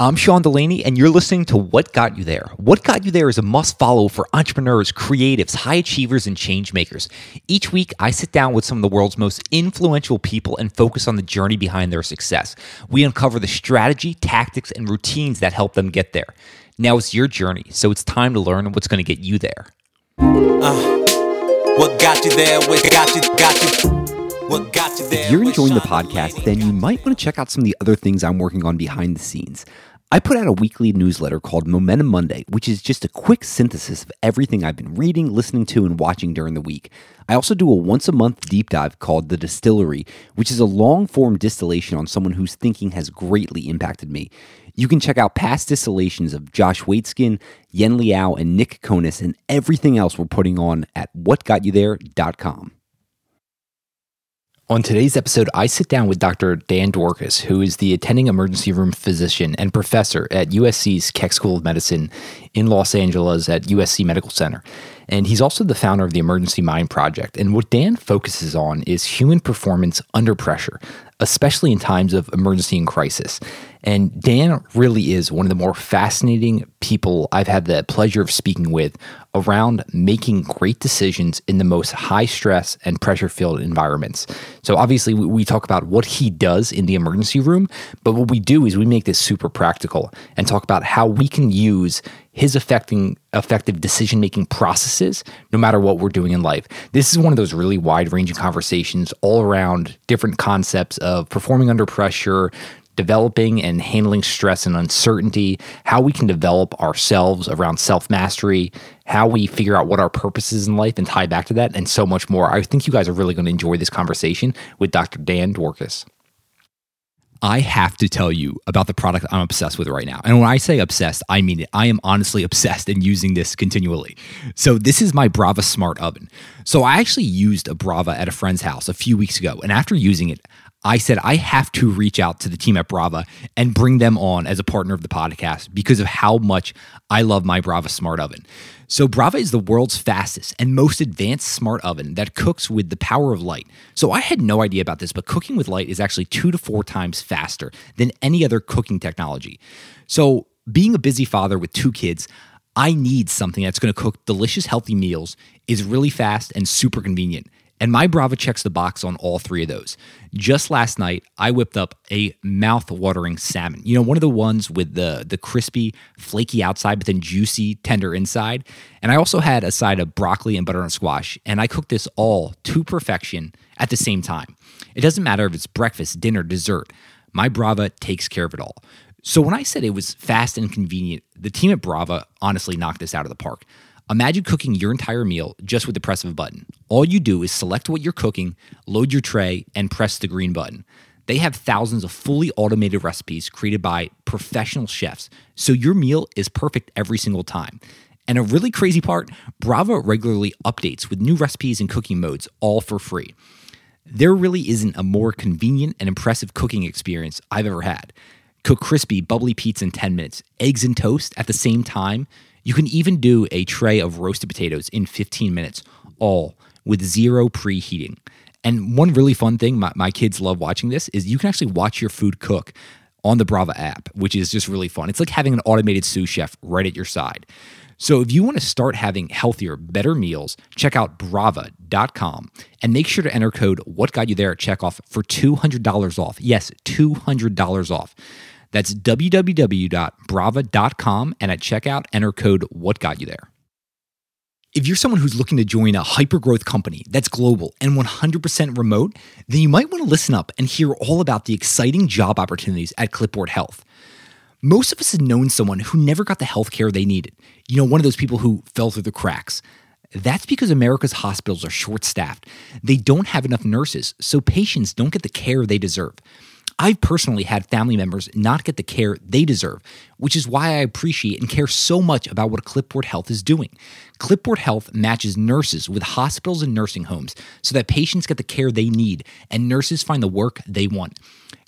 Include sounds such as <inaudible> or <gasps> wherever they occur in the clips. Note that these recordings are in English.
I'm Sean Delaney, and you're listening to What Got You There. What Got You There is a must follow for entrepreneurs, creatives, high achievers, and change makers. Each week, I sit down with some of the world's most influential people and focus on the journey behind their success. We uncover the strategy, tactics, and routines that help them get there. Now it's your journey, so it's time to learn what's going to get you there. Uh, what got you there? What got you? Got you? What got you there? If you're enjoying the podcast, then you might want to check out some of the other things I'm working on behind the scenes. I put out a weekly newsletter called Momentum Monday, which is just a quick synthesis of everything I've been reading, listening to, and watching during the week. I also do a once a month deep dive called The Distillery, which is a long form distillation on someone whose thinking has greatly impacted me. You can check out past distillations of Josh Waitzkin, Yen Liao, and Nick Konis, and everything else we're putting on at whatgotyouthere.com. On today's episode, I sit down with Dr. Dan Dworkis, who is the attending emergency room physician and professor at USC's Keck School of Medicine in Los Angeles at USC Medical Center. And he's also the founder of the Emergency Mind Project. And what Dan focuses on is human performance under pressure, especially in times of emergency and crisis. And Dan really is one of the more fascinating people I've had the pleasure of speaking with around making great decisions in the most high stress and pressure filled environments. So, obviously, we talk about what he does in the emergency room, but what we do is we make this super practical and talk about how we can use his affecting effective decision making processes no matter what we're doing in life. This is one of those really wide ranging conversations all around different concepts of performing under pressure, developing and handling stress and uncertainty, how we can develop ourselves around self mastery, how we figure out what our purpose is in life and tie back to that, and so much more. I think you guys are really going to enjoy this conversation with Dr. Dan Dworkis. I have to tell you about the product I'm obsessed with right now. And when I say obsessed, I mean it. I am honestly <laughs> obsessed and using this continually. So, this is my Brava Smart Oven. So, I actually used a Brava at a friend's house a few weeks ago. And after using it, I said I have to reach out to the team at Brava and bring them on as a partner of the podcast because of how much I love my Brava Smart Oven. So, Brava is the world's fastest and most advanced smart oven that cooks with the power of light. So, I had no idea about this, but cooking with light is actually two to four times faster than any other cooking technology. So, being a busy father with two kids, I need something that's going to cook delicious, healthy meals, is really fast and super convenient. And my Brava checks the box on all three of those. Just last night, I whipped up a mouth-watering salmon. You know, one of the ones with the the crispy, flaky outside, but then juicy, tender inside. And I also had a side of broccoli and butternut squash. And I cooked this all to perfection at the same time. It doesn't matter if it's breakfast, dinner, dessert. My Brava takes care of it all. So when I said it was fast and convenient, the team at Brava honestly knocked this out of the park. Imagine cooking your entire meal just with the press of a button. All you do is select what you're cooking, load your tray, and press the green button. They have thousands of fully automated recipes created by professional chefs, so your meal is perfect every single time. And a really crazy part Brava regularly updates with new recipes and cooking modes, all for free. There really isn't a more convenient and impressive cooking experience I've ever had. Cook crispy, bubbly pizza in 10 minutes, eggs and toast at the same time you can even do a tray of roasted potatoes in 15 minutes, all with zero preheating. And one really fun thing, my, my kids love watching this, is you can actually watch your food cook on the Brava app, which is just really fun. It's like having an automated sous chef right at your side. So if you want to start having healthier, better meals, check out brava.com and make sure to enter code what got you there at checkoff for $200 off. Yes, $200 off. That's www.brava.com and at checkout, enter code What Got You There. If you're someone who's looking to join a hypergrowth company that's global and 100% remote, then you might want to listen up and hear all about the exciting job opportunities at Clipboard Health. Most of us have known someone who never got the health care they needed. You know, one of those people who fell through the cracks. That's because America's hospitals are short staffed. They don't have enough nurses, so patients don't get the care they deserve. I've personally had family members not get the care they deserve, which is why I appreciate and care so much about what Clipboard Health is doing. Clipboard Health matches nurses with hospitals and nursing homes so that patients get the care they need and nurses find the work they want.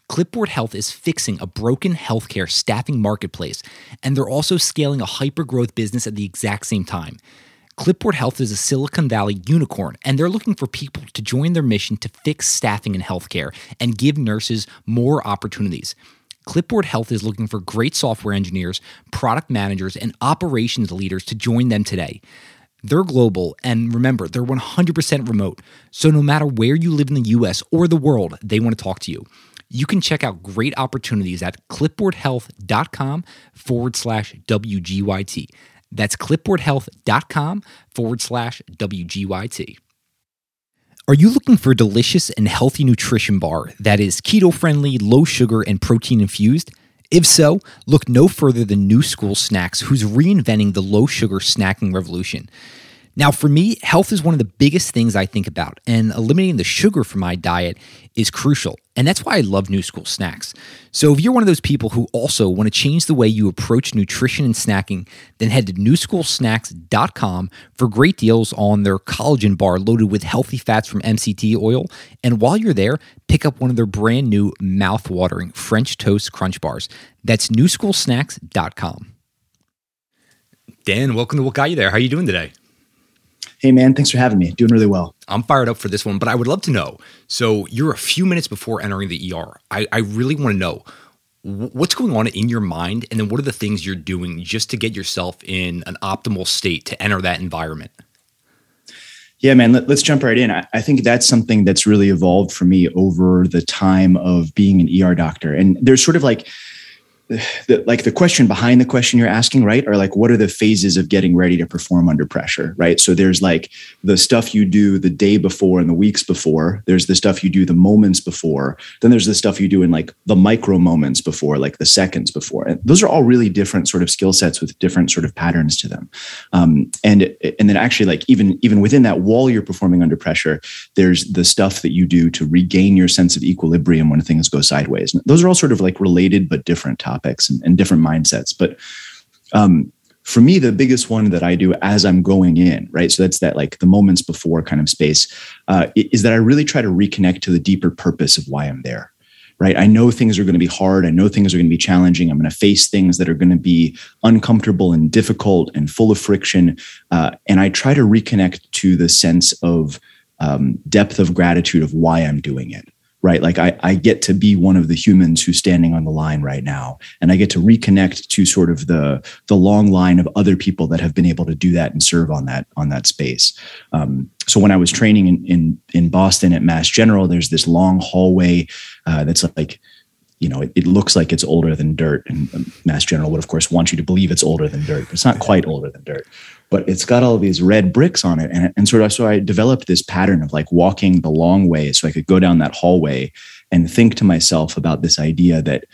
Clipboard Health is fixing a broken healthcare staffing marketplace, and they're also scaling a hyper growth business at the exact same time. Clipboard Health is a Silicon Valley unicorn, and they're looking for people to join their mission to fix staffing in healthcare and give nurses more opportunities. Clipboard Health is looking for great software engineers, product managers, and operations leaders to join them today. They're global, and remember, they're 100% remote. So no matter where you live in the US or the world, they want to talk to you. You can check out great opportunities at clipboardhealth.com forward slash WGYT. That's clipboardhealth.com forward slash WGYT. Are you looking for a delicious and healthy nutrition bar that is keto friendly, low sugar, and protein infused? If so, look no further than New School Snacks, who's reinventing the low sugar snacking revolution. Now, for me, health is one of the biggest things I think about, and eliminating the sugar from my diet is crucial. And that's why I love New School Snacks. So, if you're one of those people who also want to change the way you approach nutrition and snacking, then head to newschoolsnacks.com for great deals on their collagen bar loaded with healthy fats from MCT oil. And while you're there, pick up one of their brand new mouth-watering French toast crunch bars. That's newschoolsnacks.com. Dan, welcome to What Got You There. How are you doing today? Hey, man, thanks for having me. Doing really well. I'm fired up for this one, but I would love to know. So, you're a few minutes before entering the ER. I, I really want to know what's going on in your mind, and then what are the things you're doing just to get yourself in an optimal state to enter that environment? Yeah, man, let, us jump right in. I, I, think that's something that's really evolved for me over the time of being an ER doctor. And there's sort of like, <sighs> the, like the question behind the question you're asking, right? Are like, what are the phases of getting ready to perform under pressure, right? So there's like the stuff you do the day before and the weeks before. There's the stuff you do the moments before. Then there's the stuff you do in like the micro moments before, like the seconds before. And those are all really different sort of skill sets with different sort of patterns to them. Um, and and then actually, like even even within that, while you're performing under pressure, there's the stuff that you do to regain your sense of equilibrium when things go sideways. And those are all sort of like related but different topics topics and, and different mindsets. But um, for me, the biggest one that I do as I'm going in, right? So that's that like the moments before kind of space, uh, is that I really try to reconnect to the deeper purpose of why I'm there, right? I know things are going to be hard. I know things are going to be challenging. I'm going to face things that are going to be uncomfortable and difficult and full of friction. Uh, and I try to reconnect to the sense of um, depth of gratitude of why I'm doing it right? Like I, I get to be one of the humans who's standing on the line right now, and I get to reconnect to sort of the the long line of other people that have been able to do that and serve on that on that space. Um, so when I was training in in, in Boston at Mass General, there's this long hallway uh, that's like you know, it, it, looks like it's older than dirt. And um, Mass General would, of course, want you to believe it's older than dirt, but it's not quite older than dirt. But it's got all these red bricks on it. And, and sort of, so I developed this pattern of like walking the long way so I could go down that hallway and think to myself about this idea that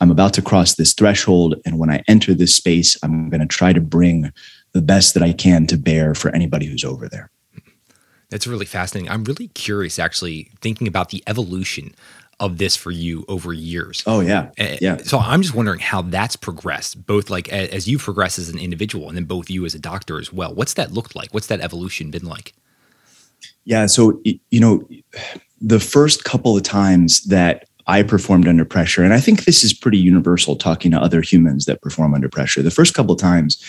I'm about to cross this threshold. And when I enter this space, I'm going to try to bring the best that I can to bear for anybody who's over there. That's really fascinating. I'm really curious, actually, thinking about the evolution of this for you over years. Oh yeah, yeah. So I'm just wondering how that's progressed, both like as you progress as an individual, and then both you as a doctor as well. What's that looked like? What's that evolution been like? Yeah. So you know, the first couple of times that I performed under pressure, and I think this is pretty universal talking to other humans that perform under pressure. The first couple of times,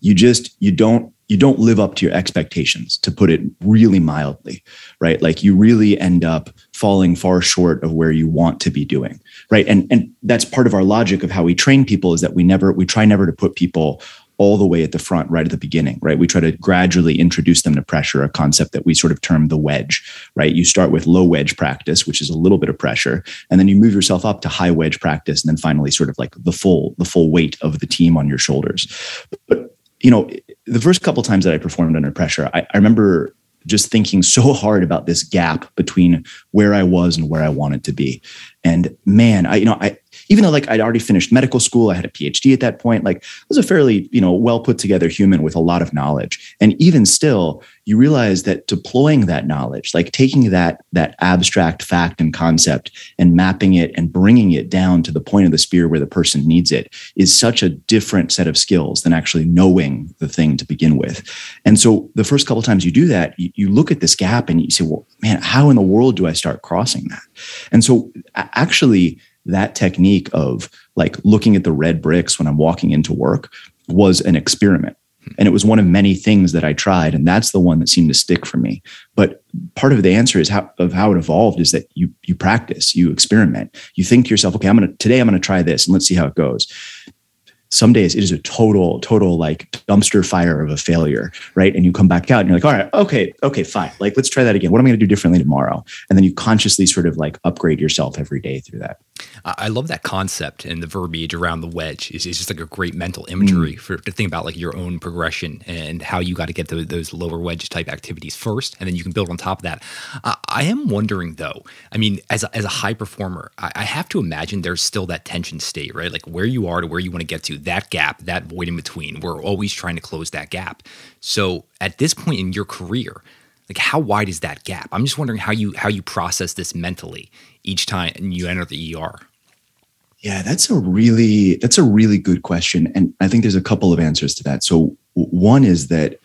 you just you don't you don't live up to your expectations to put it really mildly right like you really end up falling far short of where you want to be doing right? And and that's part of our logic of how we train people is that we never we try never to put people all the way at the front right at the beginning right? We try to gradually introduce them to pressure a concept that we sort of term the wedge right? You start with low wedge practice which is a little bit of pressure and then you move yourself up to high wedge practice and then finally sort of like the full the full weight of the team on your shoulders. But you know, the first couple times that I performed under pressure, I, I remember just thinking so hard about this gap between where I was and where I wanted to be. And man, I, you know, I, even though like I'd already finished medical school, I had a PhD at that point, like I was a fairly, you know, well put together human with a lot of knowledge. And even still, you realize that deploying that knowledge, like taking that that abstract fact and concept and mapping it and bringing it down to the point of the spear where the person needs it is such a different set of skills than actually knowing the thing to begin with. And so the first couple times you do that, you, you look at this gap and you say, well, man, how in the world do I start crossing that? And so actually that technique of like looking at the red bricks when I'm walking into work was an experiment. And it was one of many things that I tried, and that's the one that seemed to stick for me. But part of the answer is how of how it evolved is that you you practice, you experiment, you think to yourself, okay, I'm gonna today I'm gonna try this and let's see how it goes. Some days it is a total total like dumpster fire of a failure right? And you come back out and you're like all right okay okay fine. Like let's try that again. What am i going to do differently tomorrow? And then you consciously sort of like upgrade yourself every day through that I love that concept and the verbiage around the wedge. It's, it's just like a great mental imagery mm. for to think about like your own progression and how you got to get those, those, lower wedge type activities first, and then you can build on top of that. Uh, I am wondering though. I mean, as a, as a high performer, I, I, have to imagine there's still that tension state, right? Like where you are to where you want to get to, that gap, that void in between. We're always trying to close that gap. So at this point in your career, like how wide is that gap? I'm just wondering how you how you process this mentally each time you enter the ER. Yeah, that's a really that's a really good question, and I think there's a couple of answers to that. So one is that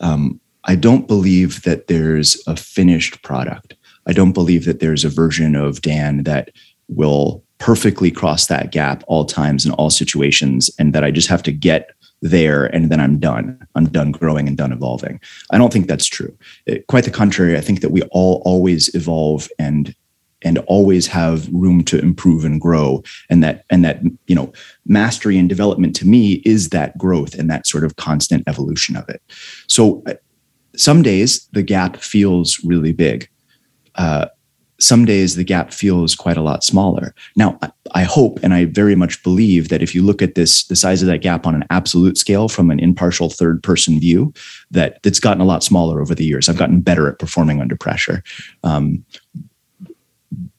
um, I don't believe that there's a finished product. I don't believe that there's a version of Dan that will perfectly cross that gap all times in all situations, and that I just have to get there and then I'm done. I'm done growing and done evolving. I don't think that's true. It, quite the contrary. I think that we all always evolve and and always have room to improve and grow. And that and that you know mastery and development to me is that growth and that sort of constant evolution of it. So uh, some days the gap feels really big. Uh, some days the gap feels quite a lot smaller. Now i hope and i very much believe that if you look at this the size of that gap on an absolute scale from an impartial third person view that it's gotten a lot smaller over the years. I've gotten better at performing under pressure. Um,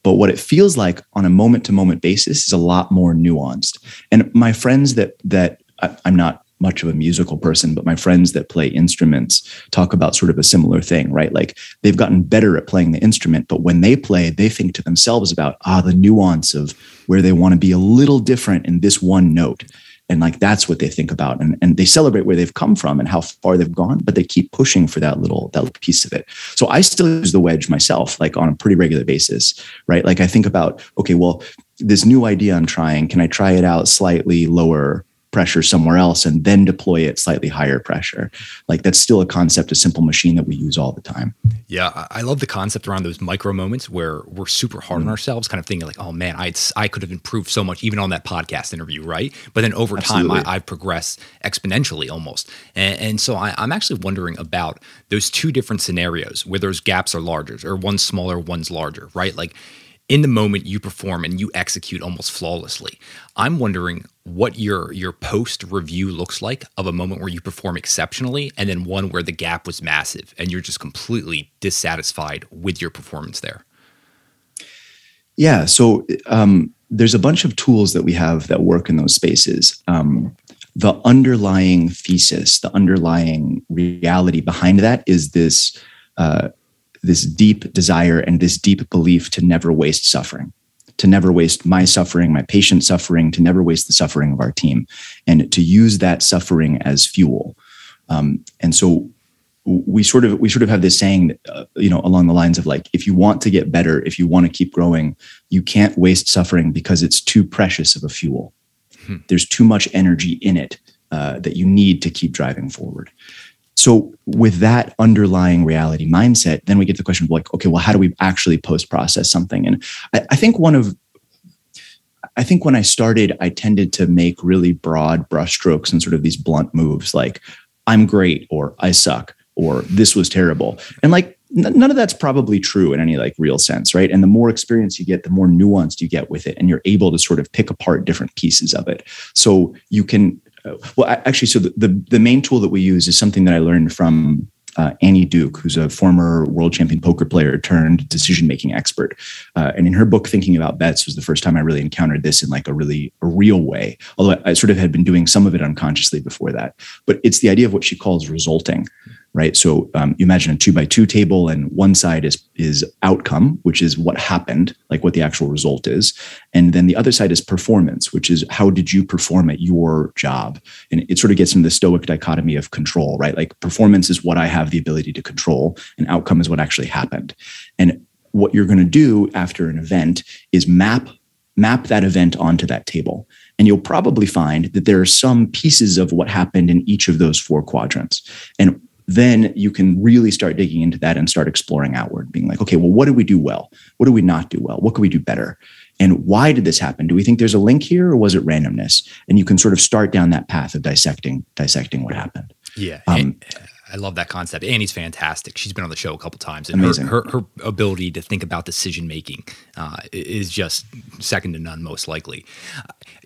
but what it feels like on a moment to moment basis is a lot more nuanced. And my friends that that I'm not much of a musical person, but my friends that play instruments talk about sort of a similar thing, right? Like they've gotten better at playing the instrument, but when they play, they think to themselves about ah the nuance of where they want to be a little different in this one note and like that's what they think about. And, and they celebrate where they've come from and how far they've gone but they keep pushing for that little that little piece of it. So i still use the wedge myself like on a pretty regular basis right? Like i think about okay well this new idea i'm trying can i try it out slightly lower pressure somewhere else and then deploy it slightly higher pressure. Like that's still a concept, a simple machine that we use all the time. Yeah, I love the concept around those micro moments where we're super hard mm-hmm. on ourselves, kind of thinking like, oh man, I I could have improved so much even on that podcast interview, right? But then over Absolutely. time, I, have progressed exponentially almost. And, and so I, I'm actually wondering about those two different scenarios where those gaps are larger or one's smaller, one's larger, right? Like in the moment you perform and you execute almost flawlessly. I'm wondering what your your post review looks like of a moment where you perform exceptionally and then one where the gap was massive and you're just completely dissatisfied with your performance there. Yeah, so um, there's a bunch of tools that we have that work in those spaces. Um, the underlying thesis, the underlying reality behind that is this uh, this deep desire and this deep belief to never waste suffering to never waste my suffering my patient suffering to never waste the suffering of our team and to use that suffering as fuel. Um, and so we sort of we sort of have this saying uh, you know along the lines of like if you want to get better if you want to keep growing you can't waste suffering because it's too precious of a fuel. Hmm. there's too much energy in it uh, that you need to keep driving forward so with that underlying reality mindset, then we get to the question of like, okay, well, how do we actually post process something? And I, I think one of I think when I started, I tended to make really broad brushstrokes and sort of these blunt moves like, I'm great, or I suck, or this was terrible. And like, none of that's probably true in any like real sense, right? And the more experience you get, the more nuanced you get with it. And you're able to sort of pick apart different pieces of it. So you can well, actually, so the, the, the main tool that we use is something that I learned from uh, Annie Duke, who's a former world champion poker player turned decision making expert. Uh, and in her book, Thinking About Bets, was the first time I really encountered this in like a really a real way. Although I, I sort of had been doing some of it unconsciously before that. But it's the idea of what she calls resulting right? So um, you imagine a two by two table, and one side is is outcome, which is what happened, like what the actual result is, and then the other side is performance, which is how did you perform at your job? And it sort of gets into the stoic dichotomy of control, right? Like performance is what I have the ability to control, and outcome is what actually happened. And what you're going to do after an event is map map that event onto that table And you'll probably find that there are some pieces of what happened in each of those four quadrants. And then you can really start digging into that and start exploring outward, being like, okay, well, what did we do well? What did we not do well? What could we do better? And why did this happen? Do we think there's a link here or was it randomness? And you can sort of start down that path of dissecting, dissecting what happened. Yeah. Um, I love that concept. Annie's fantastic. She's been on the show a couple times, and amazing. Her, her, her ability to think about decision making uh, is just second to none, most likely.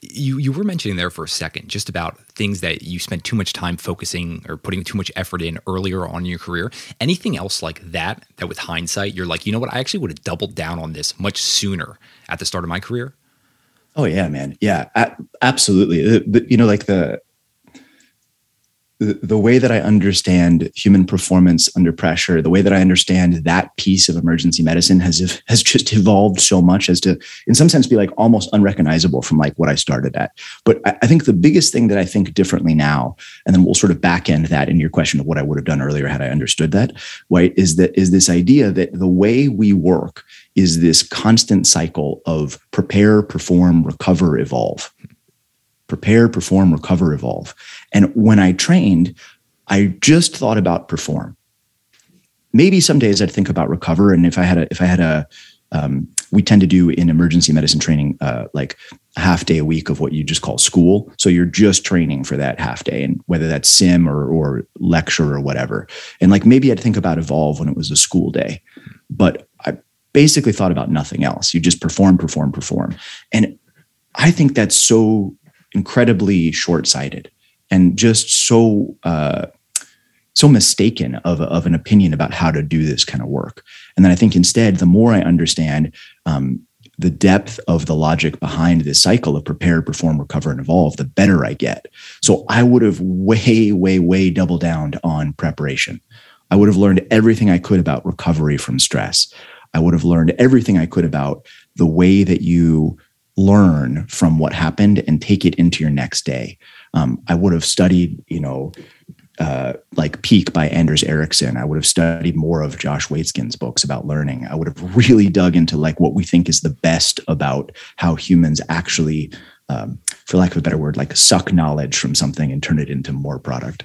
You you were mentioning there for a second just about things that you spent too much time focusing or putting too much effort in earlier on in your career. Anything else like that? That with hindsight, you're like, you know what? I actually would have doubled down on this much sooner at the start of my career. Oh yeah, man. Yeah, absolutely. But You know, like the the, way that I understand human performance under pressure, the way that I understand that piece of emergency medicine has has just evolved so much as to, in some sense, be like almost unrecognizable from like what I started at. But I, think the biggest thing that I think differently now, and then we'll sort of back end that in your question of what I would have done earlier had I understood that, right? Is that is this idea that the way we work is this constant cycle of prepare, perform, recover, evolve prepare, perform, recover, evolve. And when I trained, I just thought about perform. Maybe some days I'd think about recover. And if I had a, if I had a, um, we tend to do in emergency medicine training, uh, like a half day a week of what you just call school. So you're just training for that half day, and whether that's sim or or lecture or whatever. And like maybe I'd think about evolve when it was a school day, but I basically thought about nothing else. You just perform, perform, perform, and I think that's so incredibly short-sighted and just so uh, so mistaken of, of an opinion about how to do this kind of work. And then I think instead, the more I understand um, the depth of the logic behind this cycle of prepare, perform, recover, and evolve, the better I get. So I would have way, way, way double downed on preparation. I would have learned everything I could about recovery from stress. I would have learned everything I could about the way that you learn from what happened and take it into your next day. Um, I would have studied, you know, uh, like Peak by Anders Ericsson. I would have studied more of Josh Waitzkin's books about learning. I would have really dug into like what we think is the best about how humans actually, um, for lack of a better word, like suck knowledge from something and turn it into more product.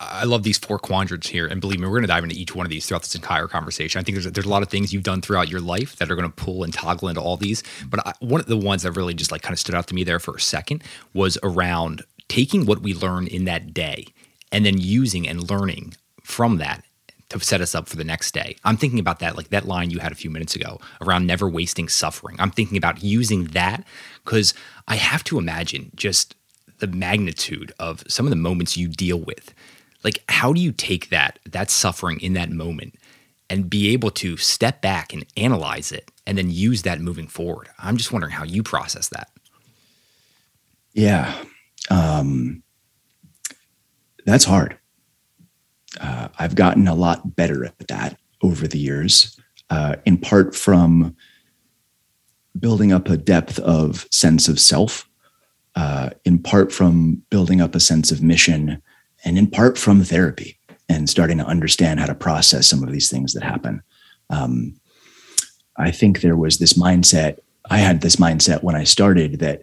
I love these four quadrants here, and believe me, we're going to dive into each one of these throughout this entire conversation. I think there's there's a lot of things you've done throughout your life that are going to pull and toggle into all these. But I, one of the ones that really just like kind of stood out to me there for a second was around taking what we learn in that day and then using and learning from that to set us up for the next day. I'm thinking about that, like that line you had a few minutes ago around never wasting suffering. I'm thinking about using that because I have to imagine just the magnitude of some of the moments you deal with like how do you take that that suffering in that moment and be able to step back and analyze it and then use that moving forward? I'm just wondering how you process that. Yeah um, that's hard. Uh, i've gotten a lot better at that over the years uh, in part from building up a depth of sense of self uh, in part from building up a sense of mission and in part from therapy and starting to understand how to process some of these things that happen. Um, I think there was this mindset. I had this mindset when I started that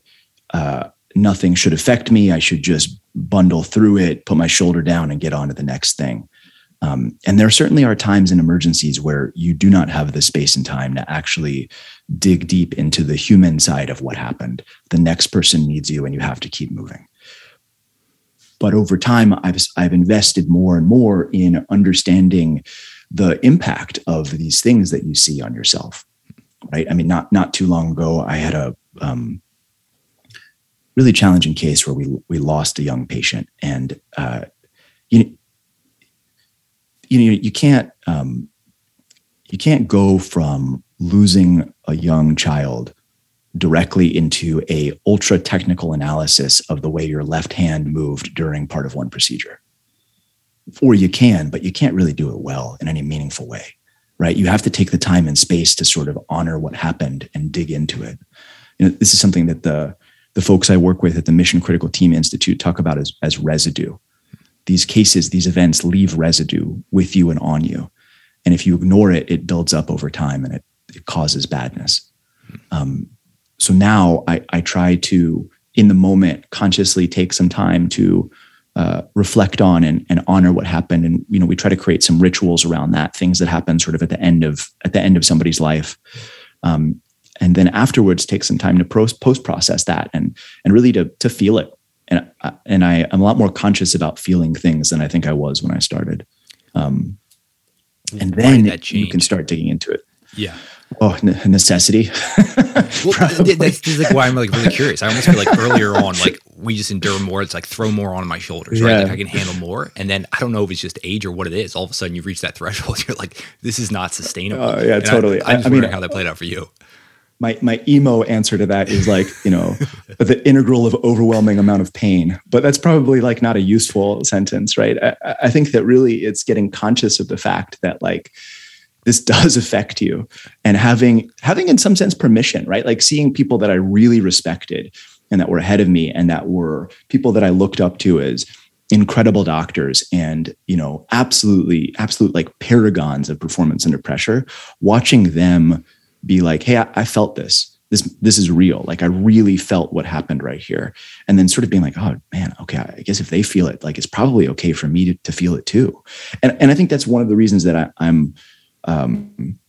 uh, nothing should affect me. I should just bundle through it, put my shoulder down, and get on to the next thing. Um, and there certainly are times in emergencies where you do not have the space and time to actually dig deep into the human side of what happened. The next person needs you, and you have to keep moving. But over time, I've, I've invested more and more in understanding the impact of these things that you see on yourself. Right. I mean, not not too long ago, I had a um, really challenging case where we we lost a young patient, and uh, you you know you can't um, you can't go from losing a young child directly into a ultra technical analysis of the way your left hand moved during part of one procedure. Or you can but you can't really do it well in any meaningful way right? You have to take the time and space to sort of honor what happened and dig into it. You know, this is something that the the folks i work with at the mission critical team institute talk about as, as residue. These cases these events leave residue with you and on you. And if you ignore it it builds up over time and it, it causes badness. Um, so now I, I try to in the moment consciously take some time to uh, reflect on and, and honor what happened. And you know we try to create some rituals around that things that happen sort of at the end of at the end of somebody's life. Um, and then afterwards take some time to post process that and and really to to feel it. And uh, and I I'm a lot more conscious about feeling things than I think I was when I started. Um, and then you can start digging into it. Yeah Oh, necessity. <laughs> well, that's, like why I'm like really curious. I almost feel like earlier <laughs> on, like we just endure more. It's like throw more on my shoulders, yeah. right? Like I can handle more. And then I don't know if it's just age or what it is. All of a sudden, you reach that threshold. <laughs> You're like, this is not sustainable. Oh yeah, and totally. I, am just I, wondering mean, how that played out for you. My my emo answer to that is like you know the integral of overwhelming amount of pain. But that's probably like not a useful sentence, right? I, I think that really it's getting conscious of the fact that like this does affect you. And having having in some sense permission right? Like seeing people that i really respected and that were ahead of me and that were people that i looked up to as incredible doctors and you know absolutely absolute like paragons of performance under pressure watching them be like hey I, I felt this. This this is real. Like i really felt what happened right here. And then sort of being like oh man okay i guess if they feel it like it's probably okay for me to, to feel it too. And, and i think that's one of the reasons that I, i'm um,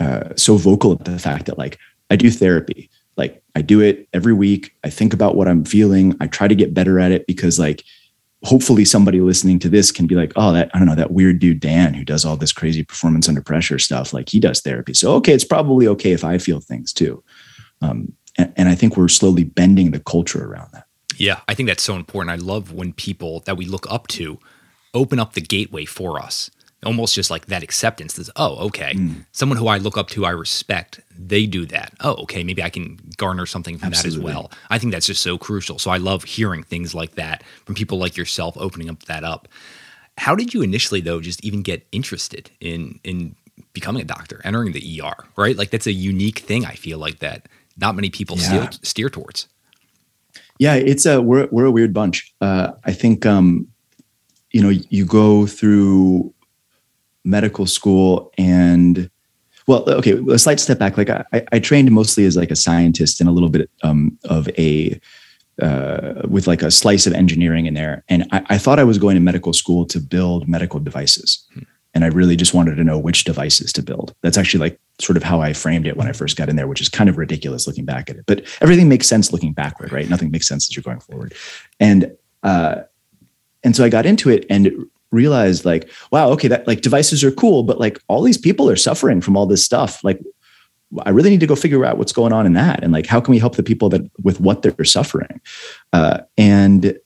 uh, so vocal at the fact that like I do therapy, like I do it every week. I think about what I'm feeling. I try to get better at it because like hopefully somebody listening to this can be like, oh, that I don't know that weird dude Dan who does all this crazy performance under pressure stuff. Like he does therapy, so okay, it's probably okay if I feel things too. Um, and, and I think we're slowly bending the culture around that. Yeah, I think that's so important. I love when people that we look up to open up the gateway for us almost just like that acceptance is oh okay. Mm. someone who i look up to i respect they do that. Oh okay maybe i can garner something from Absolutely. that as well. I think that's just so crucial. So i love hearing things like that from people like yourself opening up that up. How did you initially though just even get interested in in becoming a doctor entering the er right? Like that's a unique thing i feel like that not many people yeah. steer, steer towards. Yeah it's a we're, we're a weird bunch. Uh, i think um you know you go through medical school and well okay a slight step back. Like i, I trained mostly as like a scientist and a little bit um, of a uh, with like a slice of engineering in there. And I, I, thought i was going to medical school to build medical devices. Hmm. and i really just wanted to know which devices to build. That's actually like sort of how i framed it when i first got in there which is kind of ridiculous looking back at it. But everything makes sense looking backward right. nothing makes sense as you're going forward. And uh, and so i got into it and realized like wow okay that like devices are cool but like all these people are suffering from all this stuff. Like i really need to go figure out what's going on in that and like how can we help the people that with what they're suffering? Uh, and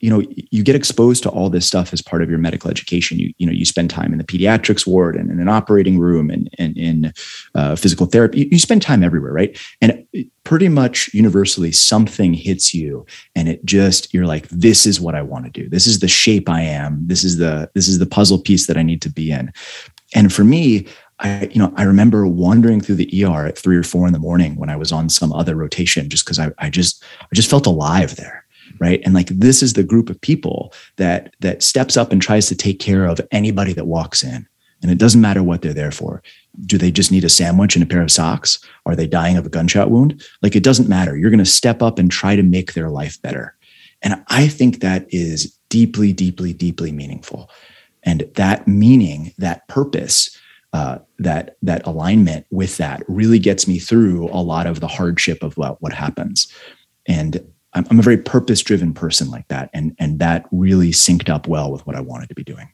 you know you get exposed to all this stuff as part of your medical education. You you know you spend time in the pediatrics ward and in an operating room and, and in uh, physical therapy. You, you, spend time everywhere right? And pretty much universally something hits you and it just you're like this is what i want to do. This is the shape i am. This is the this is the puzzle piece that i need to be in. And for me I, you know, I remember wandering through the ER at three or four in the morning when I was on some other rotation, just because I, I just, I just felt alive there right? And like this is the group of people that that steps up and tries to take care of anybody that walks in. And it doesn't matter what they're there for. Do they just need a sandwich and a pair of socks? Are they dying of a gunshot wound? Like it doesn't matter. You're going to step up and try to make their life better. And i think that is deeply deeply deeply meaningful. And that meaning that purpose uh, that that alignment with that really gets me through a lot of the hardship of what, what happens. And I'm, I'm a very purpose driven person like that. And, and that really synced up well with what I wanted to be doing.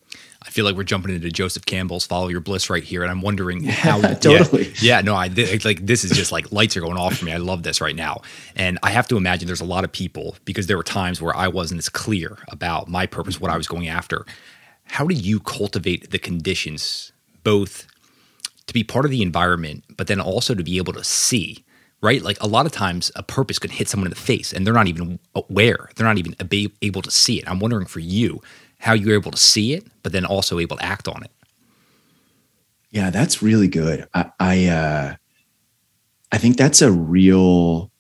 I feel like we're jumping into Joseph Campbell's "Follow Your Bliss" right here, and I'm wondering how. <laughs> Yeah, totally. Yeah, yeah, no, I like this is just like lights are going off for me. I love this right now, and I have to imagine there's a lot of people because there were times where I wasn't as clear about my purpose, what I was going after. How do you cultivate the conditions, both to be part of the environment, but then also to be able to see right? Like a lot of times a purpose could hit someone in the face and they're not even aware, they're not even able to see it. I'm wondering for you how you're able to see it, but then also able to act on it. Yeah, that's really good. I, I, uh, I think that's a real,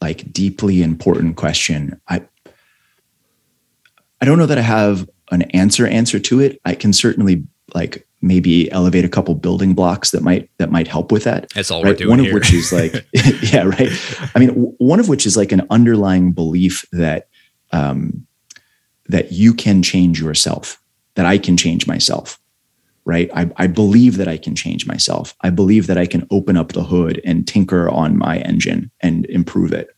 like, deeply important question. I, I don't know that I have an answer answer to it. I can certainly like maybe elevate a couple building blocks that might that might help with that. That's all right? we're doing One here. of which is like, <laughs> <laughs> yeah, right. I mean, one of which is like an underlying belief that um, that you can change yourself, that I can change myself. Right. I, I believe that I can change myself. I believe that I can open up the hood and tinker on my engine and improve it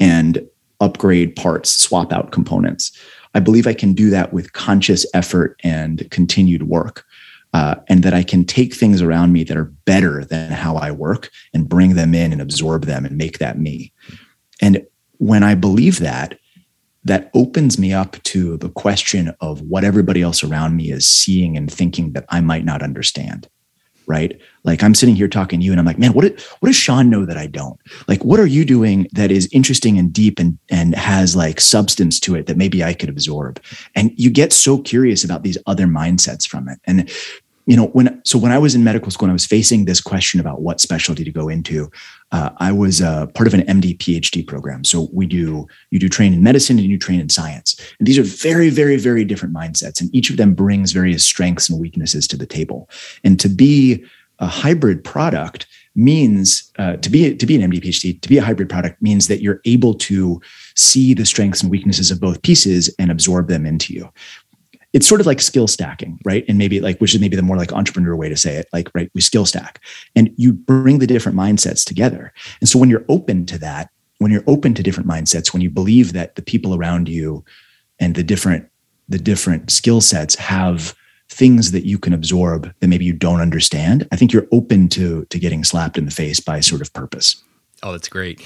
and upgrade parts, swap out components. I believe I can do that with conscious effort and continued work. Uh, and that I can take things around me that are better than how I work and bring them in and absorb them and make that me. And when I believe that, that opens me up to the question of what everybody else around me is seeing and thinking that I might not understand. Right. Like I'm sitting here talking to you and I'm like, man, what, did, what does Sean know that I don't? Like, what are you doing that is interesting and deep and, and has like substance to it that maybe I could absorb? And you get so curious about these other mindsets from it. And you know when so when i was in medical school and i was facing this question about what specialty to go into uh, i was uh, part of an md phd program. So we do you do train in medicine and you train in science. And these are very very very different mindsets and each of them brings various strengths and weaknesses to the table. And to be a hybrid product means uh, to be to be an MD PhD to be a hybrid product means that you're able to see the strengths and weaknesses of both pieces and absorb them into you it's sort of like skill stacking, right? And maybe like, which is maybe the more like entrepreneur way to say it, like, right, we skill stack and you bring the different mindsets together. And so when you're open to that, when you're open to different mindsets, when you believe that the people around you and the different, the different skill sets have things that you can absorb that maybe you don't understand, I think you're open to, to getting slapped in the face by sort of purpose. Oh, that's great.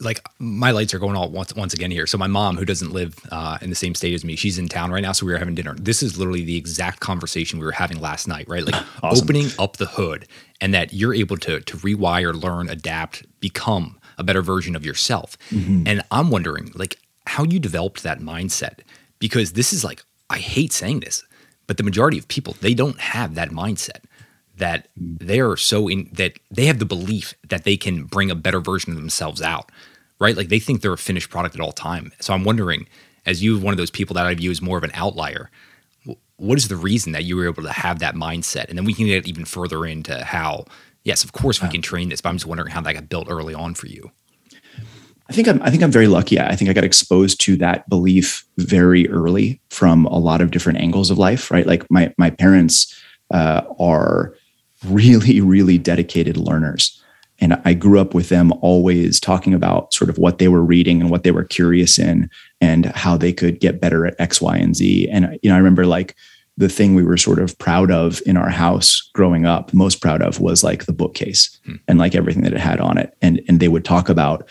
Like my lights are going all once once again here. So my mom, who doesn't live uh, in the same state as me, she's in town right now. So we were having dinner. This is literally the exact conversation we were having last night, right? Like <gasps> awesome. opening up the hood, and that you're able to to rewire, learn, adapt, become a better version of yourself. Mm-hmm. And I'm wondering, like, how you developed that mindset because this is like I hate saying this, but the majority of people they don't have that mindset that they are so in that they have the belief that they can bring a better version of themselves out, right? Like they think they're a finished product at all time. So I'm wondering, as you one of those people that I view as more of an outlier, what is the reason that you were able to have that mindset? And then we can get even further into how, yes, of course we can train this, but I'm just wondering how that got built early on for you. I think I'm I think I'm very lucky. I think I got exposed to that belief very early from a lot of different angles of life, right? Like my my parents uh, are really, <laughs> really dedicated learners. And I grew up with them always talking about sort of what they were reading and what they were curious in and how they could get better at X, Y, and Z. And, you know, I remember like the thing we were sort of proud of in our house growing up, most proud of was like the bookcase hmm. and like everything that it had on it. And, and they would talk about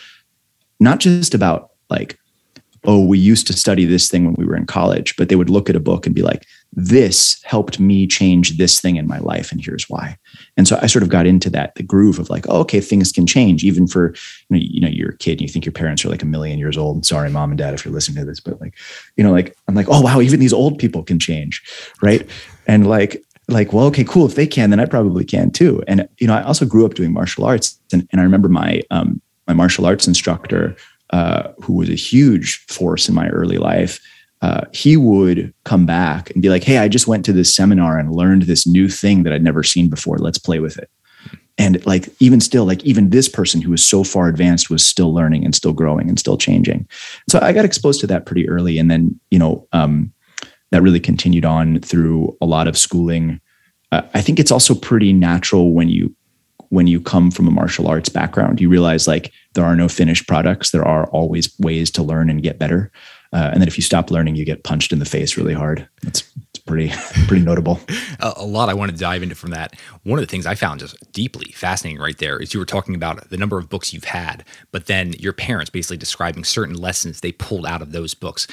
not just about like, oh, we used to study this thing when we were in college, but they would look at a book and be like, this helped me change this thing in my life, and here's why. And so I sort of got into that, the groove of like, oh, okay, things can change, even for you know, you know, you're a kid and you think your parents are like a million years old. Sorry, mom and dad, if you're listening to this, but like, you know, like I'm like, oh wow, even these old people can change, right? And like, like, well, okay, cool. If they can, then I probably can too. And you know, I also grew up doing martial arts, and, and I remember my um, my martial arts instructor uh, who was a huge force in my early life, uh, he would come back and be like, Hey, I just went to this seminar and learned this new thing that I'd never seen before. Let's play with it. And like, even still, like, even this person who was so far advanced was still learning and still growing and still changing. So I got exposed to that pretty early. And then, you know, um, that really continued on through a lot of schooling. Uh, I think it's also pretty natural when you when you come from a martial arts background. You realize like there are no finished products. There are always ways to learn and get better. Uh, and then if you stop learning, you get punched in the face really hard. That's it's pretty <laughs> pretty notable. a, lot I want to dive into from that. One of the things I found just deeply fascinating right there is you were talking about the number of books you've had, but then your parents basically describing certain lessons they pulled out of those books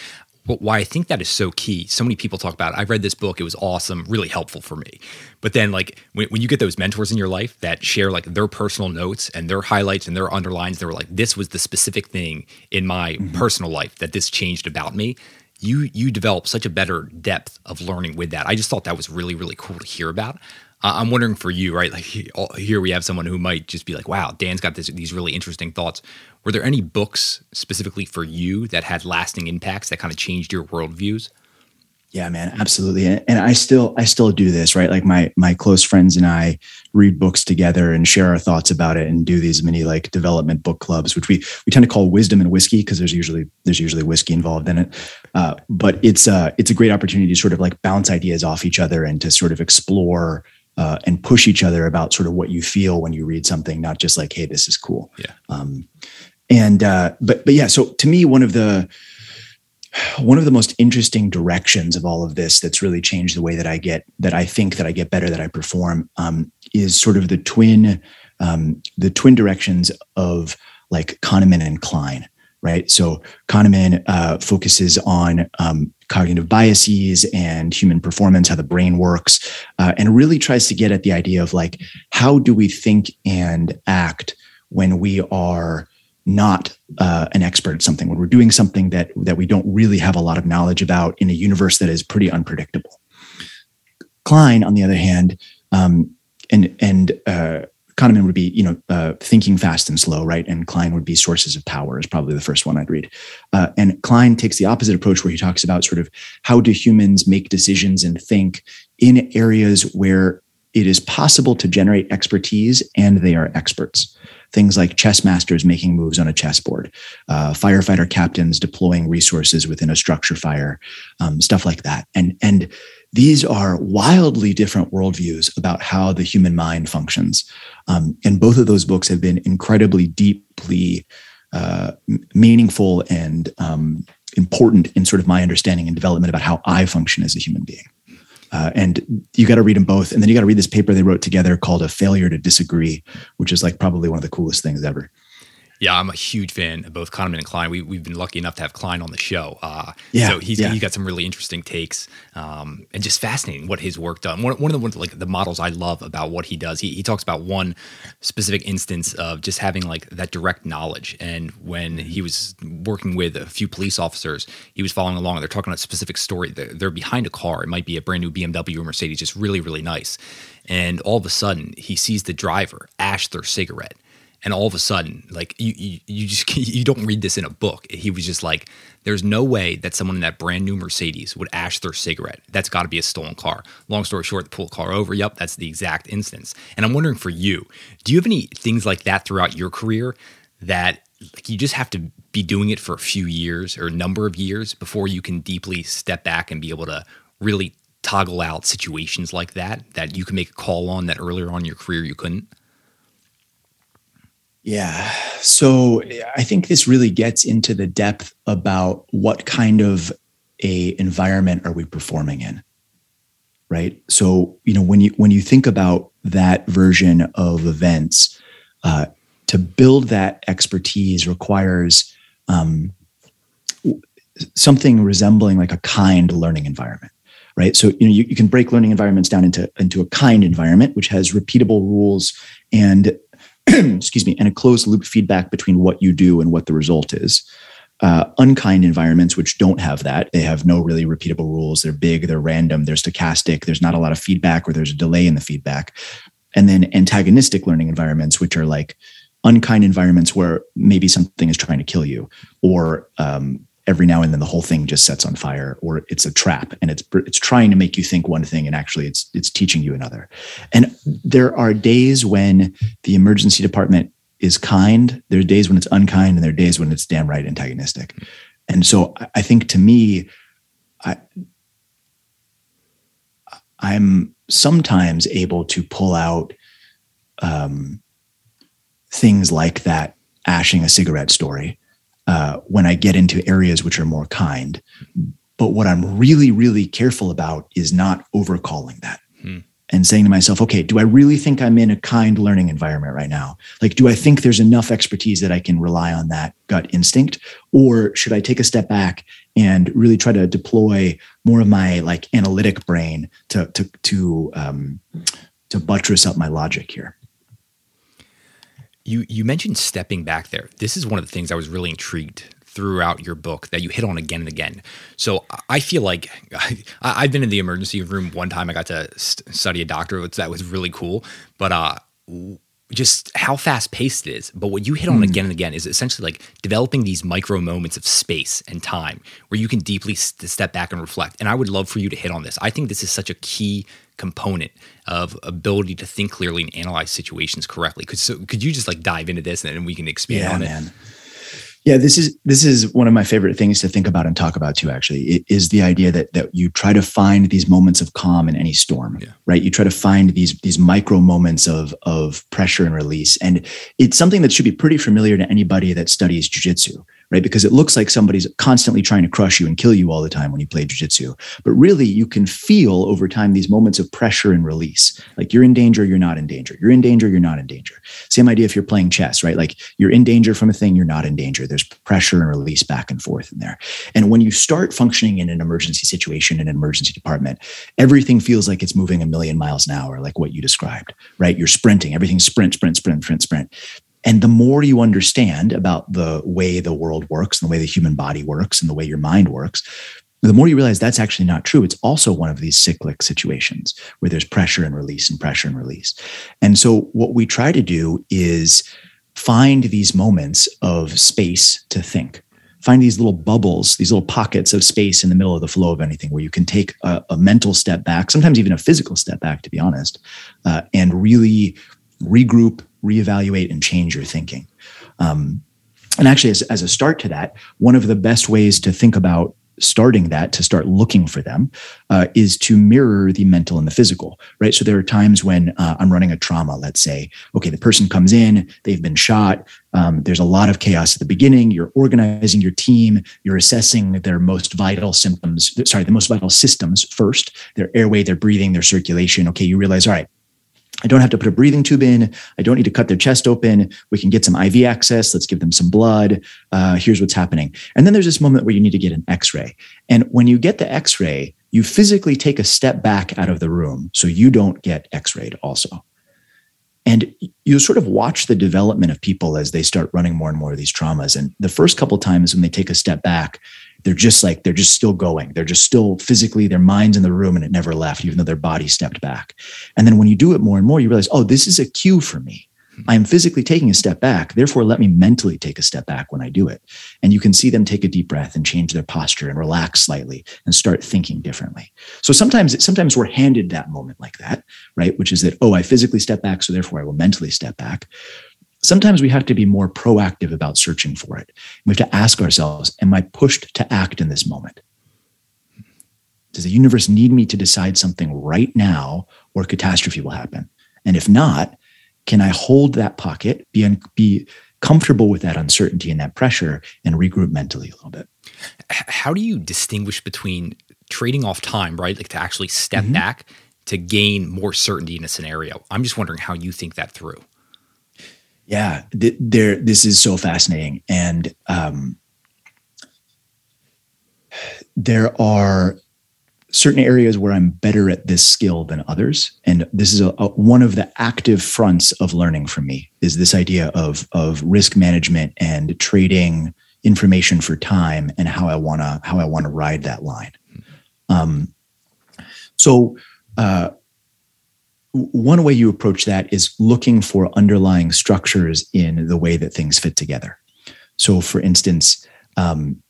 why I think that is so key. So many people talk about, it. I read this book, it was awesome, really helpful for me. But then, like, when, when you get those mentors in your life that share like their personal notes and their highlights and their underlines, they were like, this was the specific thing in my mm-hmm. personal life that this changed about me. You you develop such a better depth of learning with that. I just thought that was really really cool to hear about. I'm wondering for you, right? Like here we have someone who might just be like, "Wow, Dan's got this, these really interesting thoughts." Were there any books specifically for you that had lasting impacts that kind of changed your worldviews? Yeah, man, absolutely. And I still I still do this, right? Like my my close friends and I read books together and share our thoughts about it and do these mini like development book clubs, which we we tend to call wisdom and whiskey because there's usually there's usually whiskey involved in it. Uh, but it's uh it's a great opportunity to sort of like bounce ideas off each other and to sort of explore uh, and push each other about sort of what you feel when you read something, not just like, hey, this is cool. Yeah. Um, and uh, but but yeah, so to me, one of the one of the most interesting directions of all of this that's really changed the way that I get that I think that I get better that I perform um, is sort of the twin um, the twin directions of like Kahneman and Klein, right? So Kahneman uh, focuses on um, cognitive biases and human performance, how the brain works, uh, and really tries to get at the idea of like how do we think and act when we are not uh, an expert at something, when we're doing something that that we don't really have a lot of knowledge about in a universe that is pretty unpredictable. Klein, on the other hand, um, and and uh, Kahneman would be, you know, uh, thinking fast and slow, right? And Klein would be sources of power is probably the first one I'd read. Uh, and Klein takes the opposite approach, where he talks about sort of how do humans make decisions and think in areas where it is possible to generate expertise and they are experts things like chess masters making moves on a chessboard, uh, firefighter captains deploying resources within a structure fire, um, stuff like that. And and these are wildly different worldviews about how the human mind functions. Um, and both of those books have been incredibly deeply uh, meaningful and um, important in sort of my understanding and development about how I function as a human being. Uh, and you got to read them both. And then you got to read this paper they wrote together called A Failure to Disagree, which is like probably one of the coolest things ever. Yeah, I'm a huge fan of both Kahneman and Klein. We, we've been lucky enough to have Klein on the show. Uh, yeah, so he's, yeah. he's got some really interesting takes um, and just fascinating what his work done. One, one of the ones, like the models I love about what he does, he, he talks about one specific instance of just having like that direct knowledge. And when he was working with a few police officers, he was following along. They're talking about a specific story. They're, they're behind a car. It might be a brand new BMW or Mercedes, just really, really nice. And all of a sudden, he sees the driver ash their cigarette and all of a sudden like you, you you just <laughs> you don't read this in a book. He was just like there's no way that someone in that brand new mercedes would ash their cigarette. That's got to be a stolen car. Long story short they pull the car over. Yep that's the exact instance. And i'm wondering for you do you have any things like that throughout your career that like you just have to be doing it for a few years or a number of years before you can deeply step back and be able to really toggle out situations like that that you can make a call on that earlier on in your career you couldn't yeah. So I think this really gets into the depth about what kind of a environment are we performing in? Right. So, you know, when you when you think about that version of events, uh, to build that expertise requires um, something resembling like a kind learning environment right so you know you, you can break learning environments down into into a kind environment which has repeatable rules and <clears throat> excuse me, and a closed loop feedback between what you do and what the result is. Uh, unkind environments, which don't have that, they have no really repeatable rules. They're big, they're random, they're stochastic, there's not a lot of feedback or there's a delay in the feedback. And then antagonistic learning environments, which are like unkind environments where maybe something is trying to kill you or um, every now and then the whole thing just sets on fire or it's a trap and it's it's trying to make you think one thing and actually it's it's teaching you another. And there are days when the emergency department is kind there are days when it's unkind and there are days when it's damn right antagonistic. And so i think to me i i'm sometimes able to pull out um, things like that ashing a cigarette story uh, when I get into areas which are more kind. But what I'm really, really careful about is not overcalling that hmm. and saying to myself, okay, do I really think I'm in a kind learning environment right now? Like, do I think there's enough expertise that I can rely on that gut instinct? Or should I take a step back and really try to deploy more of my like analytic brain to, to, to, um, to buttress up my logic here? You you mentioned stepping back there. This is one of the things I was really intrigued throughout your book that you hit on again and again. So I feel like <laughs> I, have been in the emergency room one time. I got to st- study a doctor, which that was really cool. But uh, just how fast paced it is. But what you hit on mm. again and again is essentially like developing these micro moments of space and time where you can deeply st- step back and reflect. And I would love for you to hit on this. I think this is such a key component of ability to think clearly and analyze situations correctly. Could so could you just like dive into this and then we can expand yeah, on man. it? Yeah, this is this is one of my favorite things to think about and talk about too. Actually, it is the idea that that you try to find these moments of calm in any storm, yeah. right? You try to find these these micro moments of of pressure and release, and it's something that should be pretty familiar to anybody that studies jujitsu right? Because it looks like somebody's constantly trying to crush you and kill you all the time when you play jujitsu. But really, you can feel over time these moments of pressure and release. Like you're in danger, you're not in danger. You're in danger, you're not in danger. Same idea if you're playing chess, right? Like you're in danger from a thing, you're not in danger. There's pressure and release back and forth in there. And when you start functioning in an emergency situation in an emergency department, everything feels like it's moving a million miles an hour, like what you described, right? You're sprinting, everything's sprint, sprint, sprint, sprint, sprint. And the more you understand about the way the world works and the way the human body works and the way your mind works, the more you realize that's actually not true. It's also one of these cyclic situations where there's pressure and release and pressure and release. And so, what we try to do is find these moments of space to think. Find these little bubbles, these little pockets of space in the middle of the flow of anything where you can take a, a mental step back, sometimes even a physical step back, to be honest, uh, and really regroup, reevaluate, and change your thinking. Um, and actually, as, as a start to that, one of the best ways to think about starting that to start looking for them uh, is to mirror the mental and the physical right so there are times when uh, i'm running a trauma let's say okay the person comes in they've been shot um, there's a lot of chaos at the beginning you're organizing your team you're assessing their most vital symptoms sorry the most vital systems first their airway their breathing their circulation okay you realize all right I don't have to put a breathing tube in. I don't need to cut their chest open. We can get some IV access. Let's give them some blood. Uh, here's what's happening. And then there's this moment where you need to get an x ray. And when you get the x ray, you physically take a step back out of the room so you don't get x rayed also. And you sort of watch the development of people as they start running more and more of these traumas. And the first couple times when they take a step back, they're just like they're just still going. They're just still physically their minds in the room and it never left even though their body stepped back. And then when you do it more and more you realize oh this is a cue for me. I am physically taking a step back. Therefore let me mentally take a step back when i do it. And you can see them take a deep breath and change their posture and relax slightly and start thinking differently. So sometimes sometimes we're handed that moment like that right? Which is that oh i physically step back so therefore i will mentally step back sometimes we have to be more proactive about searching for it. We have to ask ourselves, am I pushed to act in this moment? Does the universe need me to decide something right now or catastrophe will happen? And if not, can I hold that pocket, be, un- be comfortable with that uncertainty and that pressure, and regroup mentally a little bit? How do you distinguish between trading off time, right? Like to actually step mm-hmm. back to gain more certainty in a scenario? I'm just wondering how you think that through. Yeah, th- there. This is so fascinating, and um, there are certain areas where I'm better at this skill than others, and this is a, a, one of the active fronts of learning for me. Is this idea of of risk management and trading information for time, and how I wanna how I wanna ride that line. Um, so. Uh, one way you approach that is looking for underlying structures in the way that things fit together. So, for instance, um,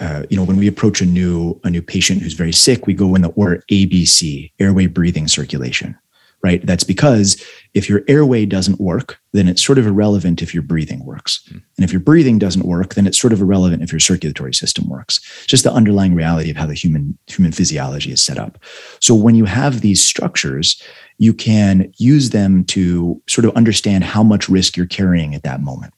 uh, you know, when we approach a new a new patient who's very sick, we go in the order ABC, airway, breathing, circulation right? That's because if your airway doesn't work, then it's sort of irrelevant if your breathing works. Mm. And if your breathing doesn't work, then it's sort of irrelevant if your circulatory system works. just the underlying reality of how the human human physiology is set up. So when you have these structures, you can use them to sort of understand how much risk you're carrying at that moment.